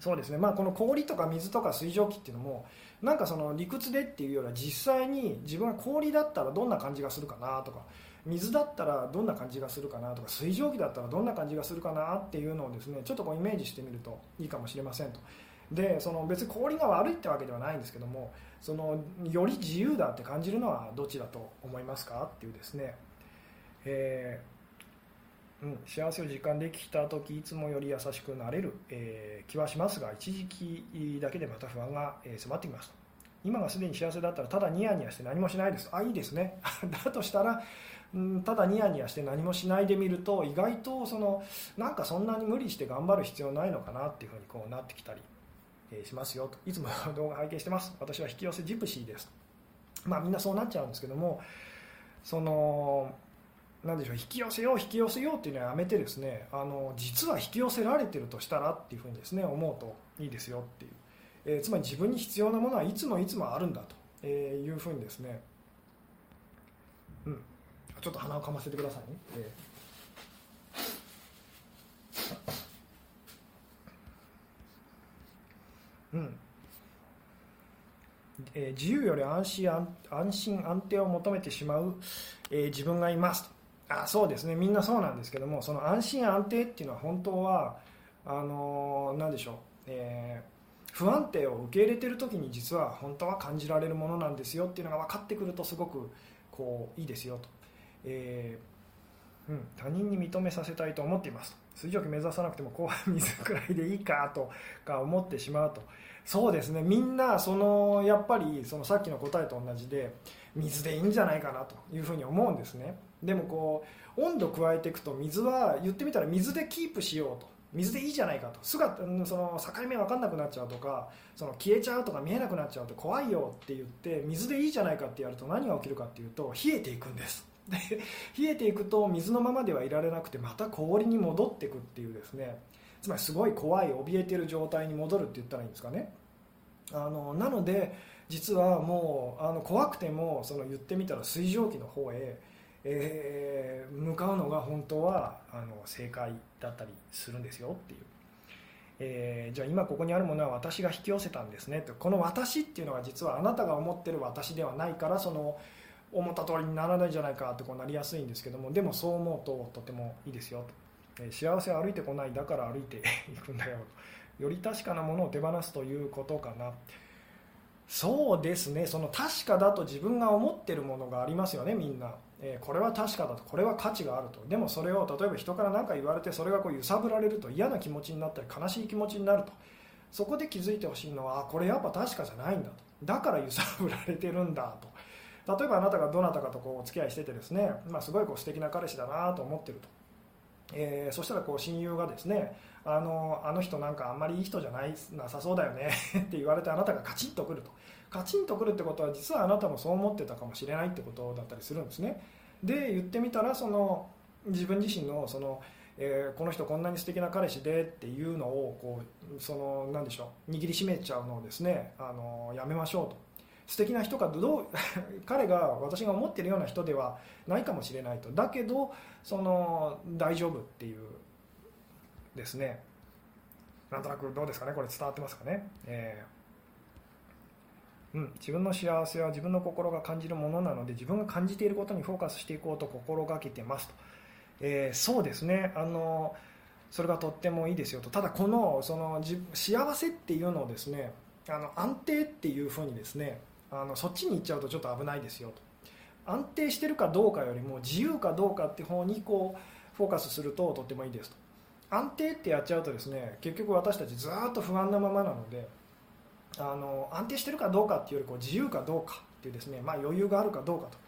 そうですね。まあこの氷とか水とか水蒸気っていうのもなんかその理屈でっていうよりは実際に自分は氷だったらどんな感じがするかなとか水だったらどんな感じがするかなとか水蒸気だったらどんな感じがするかなっていうのをですねちょっとこうイメージしてみるといいかもしれませんと。でその別に氷が悪いってわけではないんですけどもそのより自由だって感じるのはどっちらと思いますかっていうですね、えー、うん、幸せを実感できた時いつもより優しくなれる、えー、気はしますが一時期だけでまた不安が、え迫ってきます。今がすでに幸せだったらただニヤニヤして何もしないです。あいいですね。だとしたらんただニヤニヤして何もしないでみると意外とそのなんかそんなに無理して頑張る必要ないのかなっていうふうにこうなってきたりえしますよ。といつも動画拝見してます。私は引き寄せジプシーです。まあみんなそうなっちゃうんですけどもその何でしょう引き寄せよう引き寄せようっていうのはやめてですねあの実は引き寄せられてるとしたらっていうふうにですね思うといいですよっていう、えー、つまり自分に必要なものはいつもいつもあるんだというふうにですね。うん。ちょっと鼻をかませてくださいね、えー。うん。えー、自由より安心安安心安定を求めてしまう、えー、自分がいますと。あそうですね。みんなそうなんですけどもその安心安定っていうのは本当はあのー、でしょう、えー、不安定を受け入れてる時に実は本当は感じられるものなんですよっていうのが分かってくるとすごくこういいですよと、えーうん、他人に認めさせたいと思っていますと。水蒸気目指さなくてもこう水くらいでいいかとか思ってしまうと。そうですね。みんなそのやっぱりそのさっきの答えと同じで水でいいんじゃないかなというふうに思うんですね。でもこう温度加えていくと水は言ってみたら水でキープしようと。水でいいじゃないかと。姿その境目分かんなくなっちゃうとかその消えちゃうとか見えなくなっちゃうと怖いよって言って水でいいじゃないかってやると何が起きるかっていうと冷えていくんです。で冷えていくと水のままではいられなくてまた氷に戻っていくっていうですね。つまりすごい怖い怯えてる状態に戻るって言ったらいいんですかね。あのなので実はもうあの怖くてもその言ってみたら水蒸気の方へ、えー、向かうのが本当はあの正解だったりするんですよっていう、えー、じゃあ今ここにあるものは私が引き寄せたんですねとこの私っていうのは実はあなたが思ってる私ではないからその思った通りにならないじゃないかってこうなりやすいんですけども。でもそう思うととてもいいですよと、え幸せは歩いてこないだから歩いていくんだよより確かなものを手放すということかな。そうですね。その確かだと自分が思ってるものがありますよねみんな、え、これは確かだとこれは価値があると。でもそれを例えば人から何か言われてそれがこう揺さぶられると嫌な気持ちになったり悲しい気持ちになると。そこで気づいてほしいのはこれやっぱ確かじゃないんだと。だから揺さぶられてるんだと。例えばあなたがどなたかとこうお付き合いしててですね、まあ、すごいこう素敵な彼氏だなと思ってると、えー、そしたらこう親友がですねあのあの人なんかあんまりいい人じゃないなさそうだよねって言われてあなたがカチンとくると。カチンとくるってことは実はあなたもそう思ってたかもしれないってことだったりするんですね。で言ってみたらその自分自身のそのえー、この人こんなに素敵な彼氏でっていうのをこうそのなんでしょう握りしめちゃうのをですねあのやめましょうと。素敵な人かどう 彼が私が思ってるような人ではないかもしれないと。だけどその大丈夫っていうですね。なんとなくどうですかね？これ伝わってますかね、えー、うん、自分の幸せは自分の心が感じるものなので自分が感じていることにフォーカスしていこうと心がけてますと、えー、そうですね。あのそれがとってもいいですよと。ただこのその幸せっていうのをですねあの安定っていうふうにですねあのそっちに行っちゃうとちょっと危ないですよと。安定してるかどうかよりも自由かどうかって方にこうフォーカスするととってもいいですと。安定ってやっちゃうとですね結局私たちずっと不安なままなのであの安定してるかどうかっていうよりこう自由かどうかっていうですね、まあ、余裕があるかどうかと、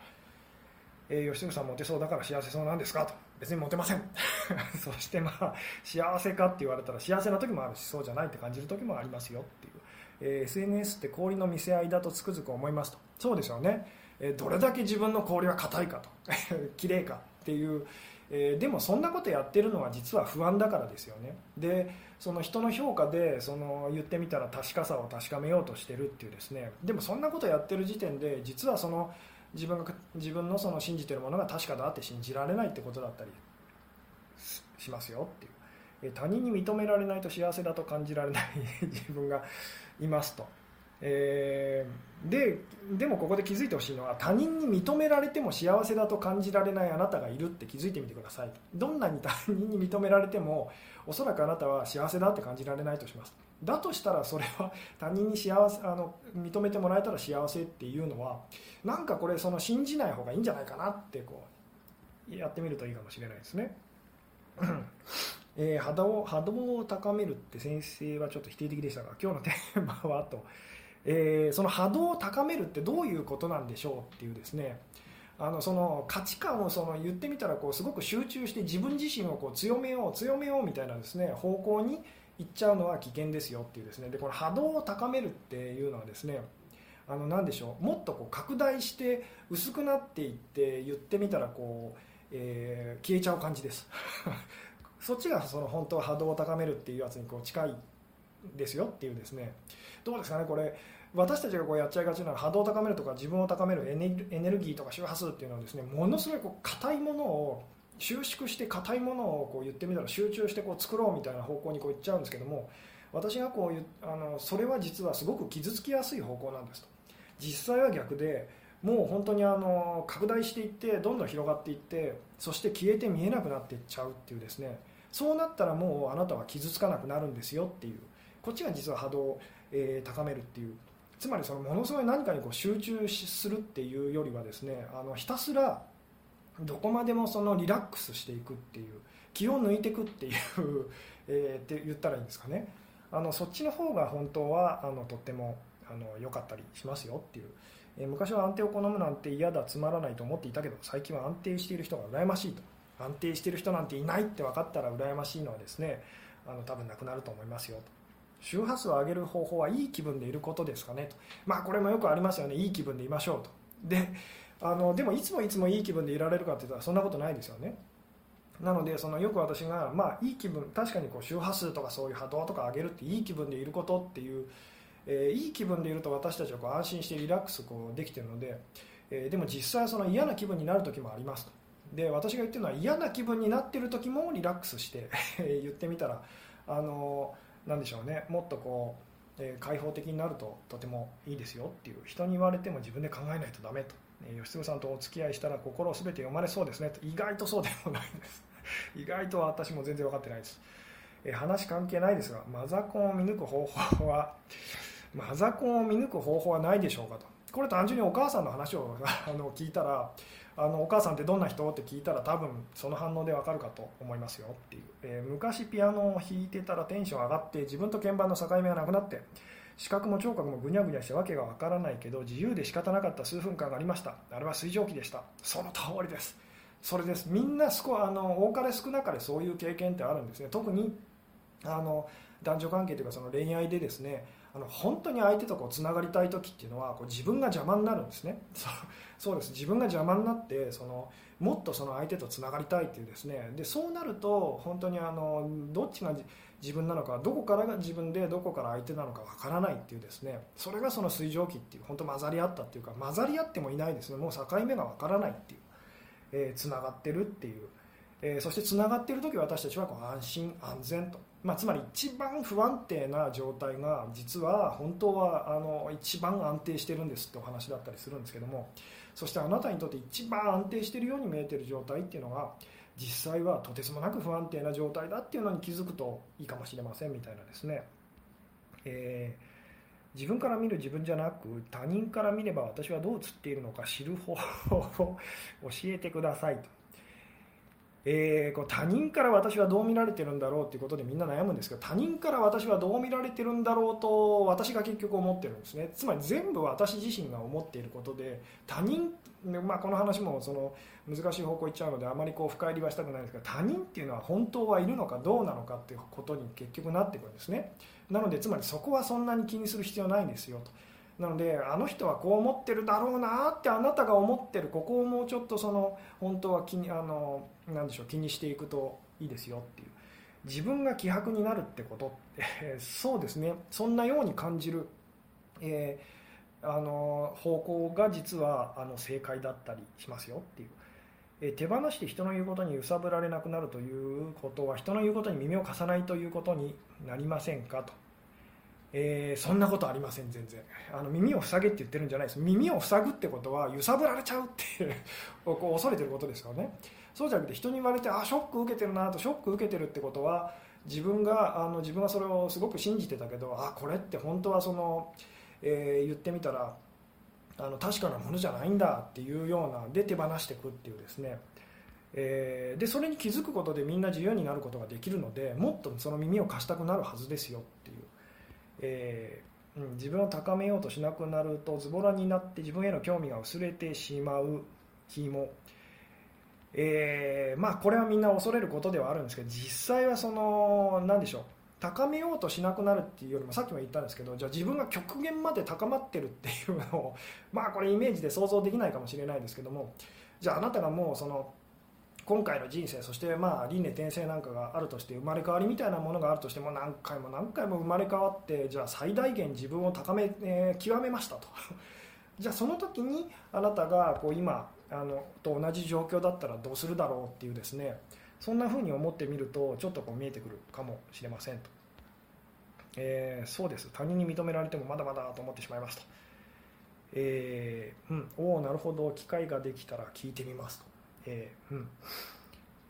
えー、吉純さんモテそうだから幸せそうなんですかと。別にモテません。そしてまあ幸せかって言われたら幸せな時もあるしそうじゃないって感じる時もありますよっていう。えー、SNS って氷の見せ合いだとつくづく思いますと。そうですよね、えー、どれだけ自分の氷は硬いかと。綺麗かっていう、えー、でもそんなことやってるのは実は不安だからですよね。でその人の評価でその言ってみたら確かさを確かめようとしてるっていうですねでもそんなことやってる時点で実はその自分が自分のその信じてるものが確かだって信じられないってことだったりしますよっていう。他人に認められないと幸せだと感じられない 自分がいますと。えー、ででもここで気づいてほしいのは他人に認められても幸せだと感じられないあなたがいるって気づいてみてくださいどんなに他人に認められてもおそらくあなたは幸せだって感じられないとします。だとしたらそれは他人に幸せ あの認めてもらえたら幸せっていうのはなんかこれその信じない方がいいんじゃないかなってこうやってみるといいかもしれないですね。えー、波動波動を高めるって先生はちょっと否定的でしたが今日のテーマはと、えー、その波動を高めるってどういうことなんでしょうっていうですね。あのその価値観をその言ってみたらこうすごく集中して自分自身をこう強めよう強めようみたいなですね方向に行っちゃうのは危険ですよっていうですね。でこの波動を高めるっていうのはですねあの何でしょうもっとこう拡大して薄くなっていって言ってみたらこう、えー、消えちゃう感じです。そっちがその本当は波動を高めるっていうやつにこう近いですよっていうですね。どうですかねこれ私たちがこうやっちゃいがちなのは波動を高めるとか自分を高めるエネルギーとか周波数っていうのはですねものすごいこう硬いものを収縮して硬いものをこう言ってみたら集中してこう作ろうみたいな方向にこういっちゃうんですけども私がこうあのそれは実はすごく傷つきやすい方向なんですと。実際は逆でもう本当にあの拡大していってどんどん広がっていってそして消えて見えなくなっていっちゃうっていうですね。そうなったらもうあなたは傷つかなくなるんですよっていう。こっちが実は波動を、えー、高めるっていう。つまりそのものすごい何かにこう集中するっていうよりはですねあのひたすらどこまでもそのリラックスしていくっていう気を抜いていくっていう えー、って言ったらいいんですかね。あのそっちの方が本当はあのとってもあの良かったりしますよっていう、えー、昔は安定を好むなんて嫌だつまらないと思っていたけど最近は安定している人が羨ましいと。安定している人なんていないって分かったら羨ましいのはですねあの多分なくなると思いますよ。と周波数を上げる方法はいい気分でいることですかねと。まあこれもよくありますよね。いい気分でいましょうと。であのでもいつもいつもいい気分でいられるかって言ったらそんなことないですよね。なのでそのよく私が、まあ、いい気分確かにこう周波数とかそういう波動とか上げるっていい気分でいることっていう、えー、いい気分でいると私たちはこう安心してリラックスこうできてるので、えー、でも実際その嫌な気分になる時もありますと。で私が言ってるのは嫌な気分になってる時もリラックスして言ってみたらあのなんでしょうね。もっとこう、えー、開放的になるととてもいいですよっていう。人に言われても自分で考えないとダメと、ね、吉純さんとお付き合いしたら心を全て読まれそうですねと。意外とそうでもないです。意外と私も全然分かってないです、え話関係ないですがマザコンを見抜く方法は マザコンを見抜く方法はないでしょうかと。これ単純にお母さんの話をあの聞いたらあのお母さんってどんな人？って聞いたら多分その反応でわかるかと思いますよっていう、えー、昔ピアノを弾いてたらテンション上がって自分と鍵盤の境目がなくなって視覚も聴覚もぐにゃぐにゃしてわけがわからないけど自由で仕方なかった数分間がありました。あれは水蒸気でした。その通りです。それです。みんな少あの多かれ少なかれそういう経験ってあるんですね。特にあの男女関係というかその恋愛でですねあの本当に相手とこうつながりたい時っていうのはこう自分が邪魔になるんですね。そうです。自分が邪魔になってそのもっとその相手とつながりたいっていうですね。でそうなると本当にあのどっちが自分なのかどこからが自分でどこから相手なのかわからないっていうですね。それがその水蒸気っていう本当混ざり合ったっていうか混ざり合ってもいないですね。もう境目がわからないっていう、えー、つながってるっていう。えー、そしてつながってる時私たちはこう安心安全と、まあ、つまり一番不安定な状態が実は本当はあの一番安定してるんですってお話だったりするんですけどもそしてあなたにとって一番安定してるように見えてる状態っていうのが実際はとてつもなく不安定な状態だっていうのに気づくといいかもしれませんみたいなですね、えー自分から見る自分じゃなく他人から見れば私はどう映っているのか知る方法を教えてくださいと。えー、こう他人から私はどう見られてるんだろうっていうことでみんな悩むんですけど他人から私はどう見られてるんだろうと私が結局思ってるんですねつまり全部私自身が思っていることで他人、まあ、この話もその難しい方向行っちゃうのであまりこう深入りはしたくないんですが他人っていうのは本当はいるのかどうなのかっていうことに結局なってくるんですねなのでつまりそこはそんなに気にする必要ないんですよと。なのであの人はこう思ってるだろうなってあなたが思ってるここをもうちょっとその本当は気にあのなんでしょう気にしていくといいですよっていう。自分が希薄になるってことって そうですね。そんなように感じる、えー、あの方向が実はあの正解だったりしますよっていう、えー、手放して人の言うことに揺さぶられなくなるということは人の言うことに耳を貸さないということになりませんかと。えー、そんなことありません全然。あの耳を塞げって言ってるんじゃないです。耳を塞ぐってことは揺さぶられちゃうってこう恐れてることですよね。そうじゃなくて人に言われてあショック受けてるなとショック受けてるってことは自分があの自分はそれをすごく信じてたけどあこれって本当はその、えー、言ってみたらあの確かなものじゃないんだっていうようなで手放していくっていうですね。えー、でそれに気づくことでみんな自由になることができるのでもっとその耳を貸したくなるはずですよっていう。えー、うん、自分を高めようとしなくなるとズボラになって自分への興味が薄れてしまう気も、えー、まあ、これはみんな恐れることではあるんですけど実際はその何でしょう高めようとしなくなるっていうよりもさっきも言ったんですけどじゃあ自分が極限まで高まってるっていうのを まあこれイメージで想像できないかもしれないですけどもじゃああなたがもうその今回の人生そしてまあ輪廻転生なんかがあるとして生まれ変わりみたいなものがあるとしても何回も何回も生まれ変わってじゃあ最大限自分を高め、えー、極めましたと。じゃあその時にあなたがこう今あのと同じ状況だったらどうするだろうっていうですねそんな風に思ってみるとちょっとこう見えてくるかもしれませんと、えー、そうです。他人に認められてもまだまだと思ってしまいますと、えー、うん、おおなるほど。機会ができたら聞いてみますと。えーうん。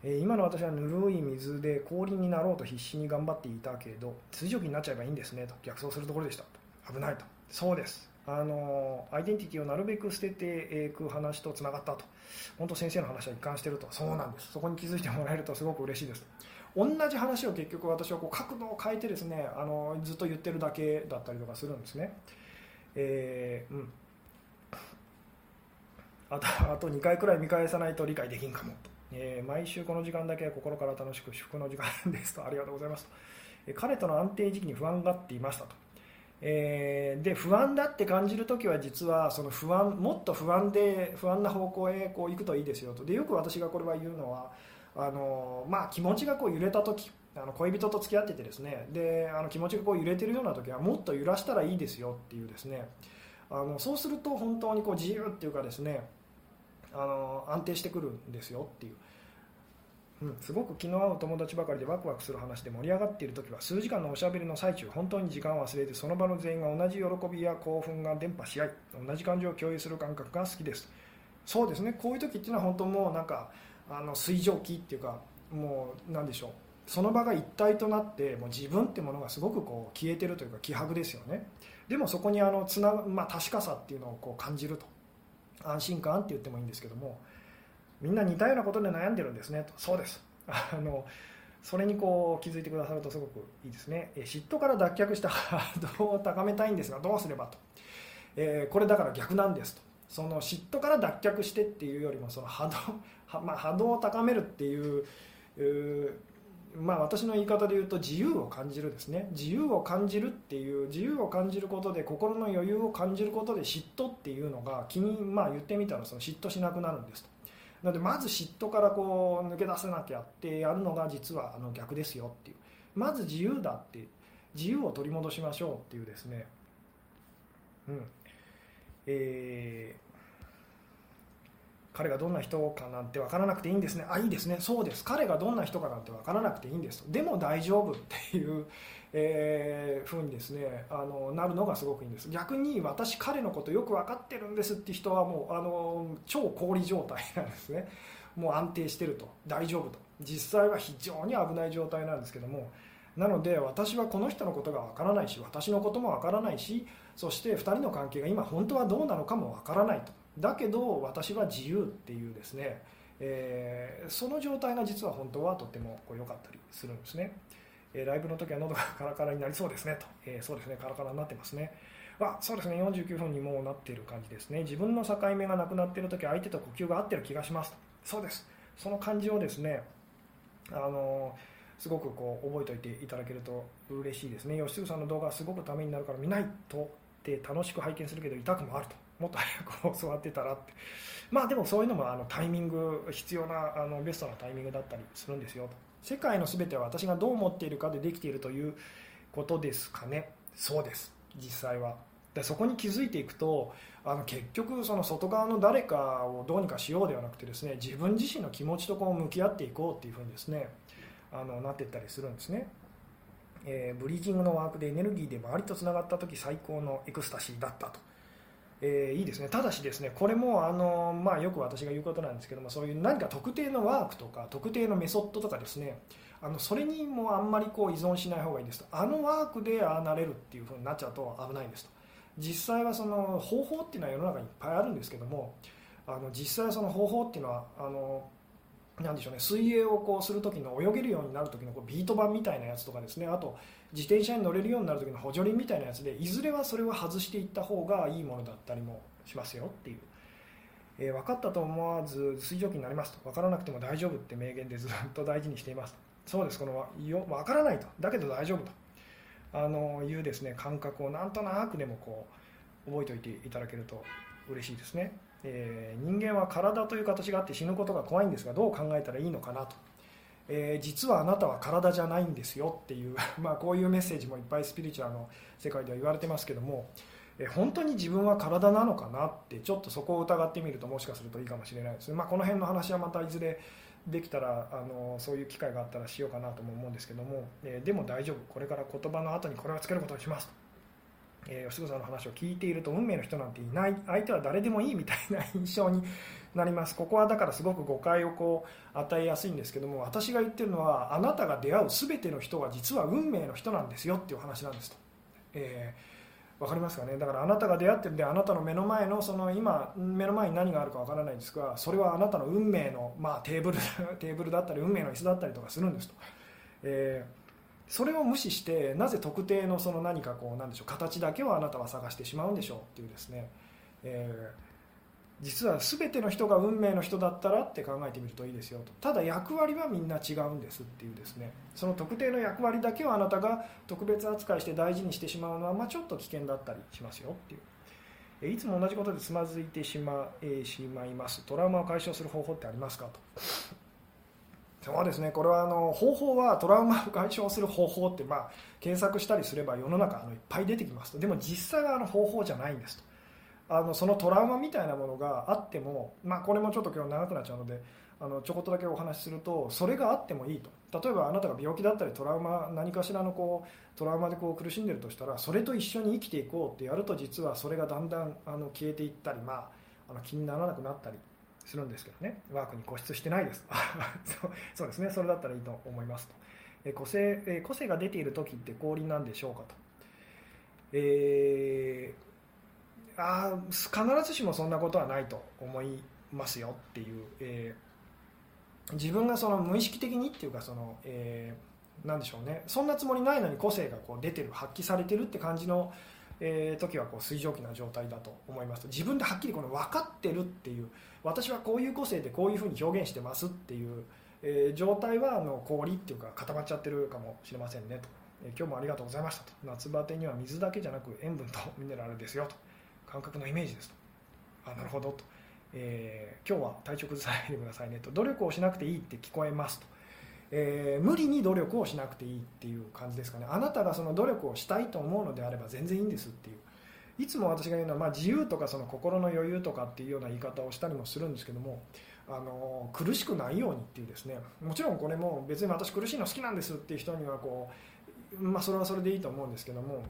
え、今の私はぬるい水で氷になろうと必死に頑張っていたけど水蒸気になっちゃえばいいんですねと逆走するところでした。と危ないと。そうです。あのアイデンティティをなるべく捨てていく話とつながったと。本当先生の話は一貫してると。そうなんです。そこに気づいてもらえるとすごく嬉しいです。同じ話を結局私はこう角度を変えてですねあのずっと言ってるだけだったりとかするんですね、えーうん、あとあと2回くらい見返さないと理解できんかもと、えー、毎週この時間だけ心から楽しく至福の時間ですと。ありがとうございますと、え、彼との安定時期に不安がっていましたと、えー、で不安だって感じるときは実はその不安もっと不安で不安な方向へこう行くといいですよと。でよく私がこれは言うのはあの、まあ、気持ちがこう揺れた時あの恋人と付き合っててですね。であの気持ちがこう揺れてるような時はもっと揺らしたらいいですよっていうですね。あのそうすると本当にこう自由っていうかですねあの安定してくるんですよっていう、うん、すごく気の合う友達ばかりでワクワクする話で盛り上がっている時は数時間のおしゃべりの最中本当に時間を忘れてその場の全員が同じ喜びや興奮が伝播し合い同じ感情を共有する感覚が好きです。そうですね。こういう時っていうのは本当もうなんかあの水蒸気っていうかもう何でしょう。その場が一体となってもう自分ってものがすごくこう消えてるというか希薄ですよね。でもそこにあのつな、まあ、確かさっていうのをこう感じると。安心感って言ってもいいんですけども。みんな似たようなことで悩んでるんですね。とそうです。あのそれにこう気づいてくださるとすごくいいですね。嫉妬から脱却した ハードを高めたいんですがどうすればと、えー、これだから逆なんですと。その嫉妬から脱却してっていうよりもその波動,、まあ、波動を高めるっていうまあ、私の言い方で言うと自由を感じるですね。自由を感じるっていう自由を感じることで心の余裕を感じることで嫉妬っていうのが気に、まあ、言ってみたらその嫉妬しなくなるんですと。のでまず嫉妬からこう抜け出せなきゃってやるのが実はあの逆ですよっていう。まず自由だって自由を取り戻しましょうっていうですね。うん。えー彼がどんな人かなんて分からなくていいんですね。あいいですね。そうです。彼がどんな人かなんて分からなくていいんです。でも大丈夫っていう、えー、ふうにですねあのなるのがすごくいいんです。逆に私彼のことよく分かってるんですって人はもうあの超氷状態なんですね。もう安定してると。大丈夫と。実際は非常に危ない状態なんですけども。なので私はこの人のことが分からないし私のことも分からないしそして2人の関係が今本当はどうなのかも分からないと。だけど私は自由っていうですね、えー、その状態が実は本当はとっても良かったりするんですね、えー、ライブの時は喉がカラカラになりそうですねと、えー、そうですねカラカラになってますね。あそうですね49分にもうなっている感じですね。自分の境目がなくなっている時相手と呼吸が合ってる気がしますそうです。その感じをですねあのすごくこう覚えておいていただけると嬉しいですね。吉嗣さんの動画はすごくためになるから見ないとって楽しく拝見するけど痛くもあると。もっと早く教わってたらって。まあでもそういうのもあのタイミング必要なあのベストなタイミングだったりするんですよ。と世界の全ては私がどう思っているかでできているということですかね。そうです。実際は。でそこに気づいていくとあの結局その外側の誰かをどうにかしようではなくてですね自分自身の気持ちとこう向き合っていこうっていうふうにですねあのなっていったりするんですね、えー、ブリージングのワークでエネルギーで周りとつながった時最高のエクスタシーだったと、えー、いいですね。ただしですねこれもあの、まあ、よく私が言うことなんですけどもそういう何か特定のワークとか特定のメソッドとかですねあのそれにもあんまりこう依存しない方がいいですと。あのワークでああなれるっていうふうになっちゃうと危ないですと。実際はその方法っていうのは世の中にいっぱいあるんですけどもあの実際その方法っていうのはあのなんでしょうね、水泳をこうする時の泳げるようになる時のこうビート板みたいなやつとかですねあと自転車に乗れるようになる時の補助輪みたいなやつでいずれはそれを外していった方がいいものだったりもしますよっていう、えー、分かったと思わず水蒸気になりますと。分からなくても大丈夫って名言でずっと大事にしています。そうです。このよ分からないと。だけど大丈夫と。あのいうですね感覚をなんとなくでもこう覚えておいていただけると嬉しいですね、えー、人間は体という形があって死ぬことが怖いんですがどう考えたらいいのかなと、えー、実はあなたは体じゃないんですよっていう まあこういうメッセージもいっぱいスピリチュアルの世界では言われてますけども、えー、本当に自分は体なのかなってちょっとそこを疑ってみるともしかするといいかもしれないです。ね、まあ、この辺の話はまたいずれできたらあのそういう機会があったらしようかなとも思うんですけども、え、でも大丈夫。これから言葉の後にこれをつけることにしますと、えー、吉野さんの話を聞いていると運命の人なんていない相手は誰でもいいみたいな印象になります。ここはだからすごく誤解をこう与えやすいんですけども私が言ってるのはあなたが出会う全ての人が実は運命の人なんですよっていう話なんですと。えー分かりますかね？だからあなたが出会ってるんであなたの目の前のその今目の前に何があるか分からないんですがそれはあなたの運命の、まあ、テーブルテーブルだったり運命の椅子だったりとかするんですと、えー、それを無視してなぜ特定のその何かこうなんでしょう形だけをあなたは探してしまうんでしょうっていうですね、えー実は全ての人が運命の人だったらって考えてみるといいですよと。ただ役割はみんな違うんですっていうですね。その特定の役割だけをあなたが特別扱いして大事にしてしまうのは、まあ、ちょっと危険だったりしますよっていう。いつも同じことでつまずいてしま,、えしまいます。トラウマを解消する方法ってありますかと。そうですねこれはあの方法はトラウマを解消する方法って、まあ、検索したりすれば世の中あのいっぱい出てきますと。でも実際はあの方法じゃないんですと。あのそのトラウマみたいなものがあっても、まあ、これもちょっと今日長くなっちゃうのであのちょこっとだけお話しするとそれがあってもいいと。例えばあなたが病気だったりトラウマ何かしらのこうトラウマでこう苦しんでるとしたらそれと一緒に生きていこうってやると実はそれがだんだんあの消えていったり、まあ、あの気にならなくなったりするんですけどね。ワークに固執してないです。そうですね。それだったらいいと思いますと。え個性え個性が出ている時って降臨なんでしょうかと、えーあ必ずしもそんなことはないと思いますよっていう、えー、自分がその無意識的にっていうかその、えー、なんでしょうね。そんなつもりないのに個性がこう出てる発揮されてるって感じの、えー、時はこう水蒸気な状態だと思います自分ではっきりこの分かってるっていう私はこういう個性でこういうふうに表現してますっていう、えー、状態はあの氷っていうか固まっちゃってるかもしれませんねと、えー、今日もありがとうございましたと。夏バテには水だけじゃなく塩分とミネラルですよと。感覚のイメージですと。あなるほどと、えー、今日は体調崩さないでくださいねと。努力をしなくていいって聞こえますと、えー、無理に努力をしなくていいっていう感じですかね。あなたがその努力をしたいと思うのであれば全然いいんですっていう。いつも私が言うのは、まあ、自由とかその心の余裕とかっていうような言い方をしたりもするんですけどもあの苦しくないようにっていうですねもちろんこれも別に私苦しいの好きなんですっていう人にはこう、まあ、それはそれでいいと思うんですけども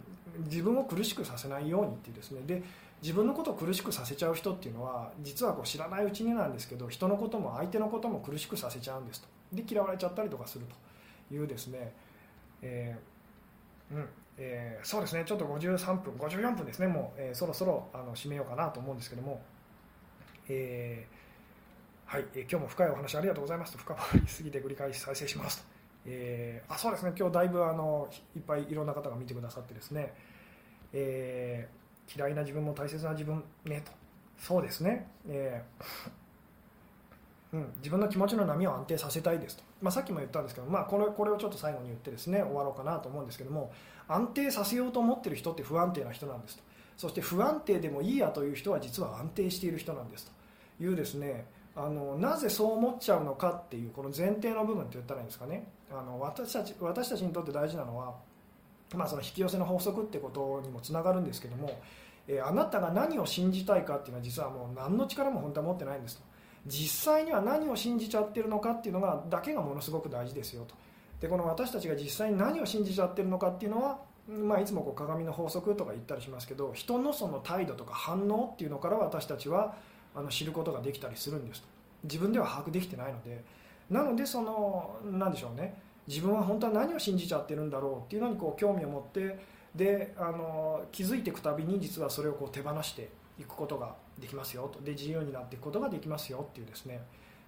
自分を苦しくさせないようにっていうですね。で自分のことを苦しくさせちゃう人っていうのは実はこう知らないうちになんですけど人のことも相手のことも苦しくさせちゃうんですと。で嫌われちゃったりとかするというですね、えー、うんえー、そうですねちょっと53分54分ですねもう、えー、そろそろあの締めようかなと思うんですけども、えー、はい、えー、今日も深いお話ありがとうございますと深掘りすぎて繰り返し再生しますと、えー、あそうですね今日だいぶあのいっぱいいろんな方が見てくださってですね、えー嫌いな自分も大切な自分ねと。そうですね、えー、うん、自分の気持ちの波を安定させたいですと、まあ、さっきも言ったんですけど、まあ、これこれをちょっと最後に言ってですね終わろうかなと思うんですけども安定させようと思ってる人って不安定な人なんですと。そして不安定でもいいやという人は実は安定している人なんですと。いうですねあのなぜそう思っちゃうのかっていうこの前提の部分って言ったらいいんですかね。あの私たち私たちにとって大事なのは、まあ、その引き寄せの法則ってことにもつながるんですけども、えー、あなたが何を信じたいかっていうのは実はもう何の力も本当は持ってないんですと。実際には何を信じちゃってるのかっていうのがだけがものすごく大事ですよと。でこの私たちが実際に何を信じちゃってるのかっていうのは、まあ、いつもこう鏡の法則とか言ったりしますけど人のその態度とか反応っていうのから私たちはあの知ることができたりするんですと。自分では把握できてないので。なのでその何でしょうね。自分は本当は何を信じちゃってるんだろうっていうのにこう興味を持ってであの気づいていくたびに実はそれをこう手放していくことができますよと。で自由になっていくことができますよっていうですね。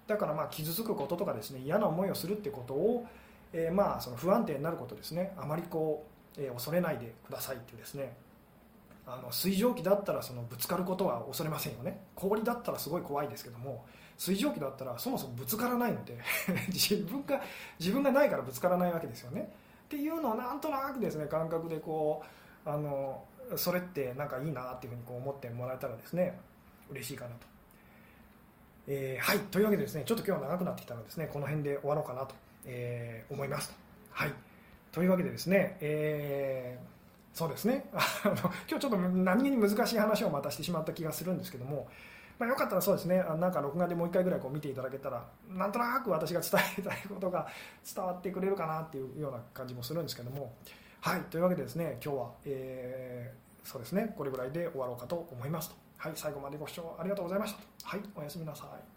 だからまあ傷つくこととかですね嫌な思いをするってことを、えー、まあその不安定になることですね。あまりこう、えー、恐れないでくださいっていうですね。あの水蒸気だったらそのぶつかることは恐れませんよね。氷だったらすごい怖いですけども水蒸気だったらそもそもぶつからないので 自分が自分がないからぶつからないわけですよね。っていうのをなんとなくですね感覚でこうあのそれってなんかいいなっていうふうにこう思ってもらえたらですね嬉しいかなと、えー、はい。というわけでですねちょっと今日は長くなってきたのでですねこの辺で終わろうかなと、えー、思います。はい。というわけでですね、えー、そうですね。あの今日ちょっと何気に難しい話をまたしてしまった気がするんですけどもまあ、よかったらそうですねなんか録画でもう一回ぐらいこう見ていただけたらなんとなく私が伝えたいことが伝わってくれるかなっていうような感じもするんですけども。はい。というわけでですね今日は、えー、そうですねこれぐらいで終わろうかと思いますと。はい最後までご視聴ありがとうございました。はいおやすみなさい。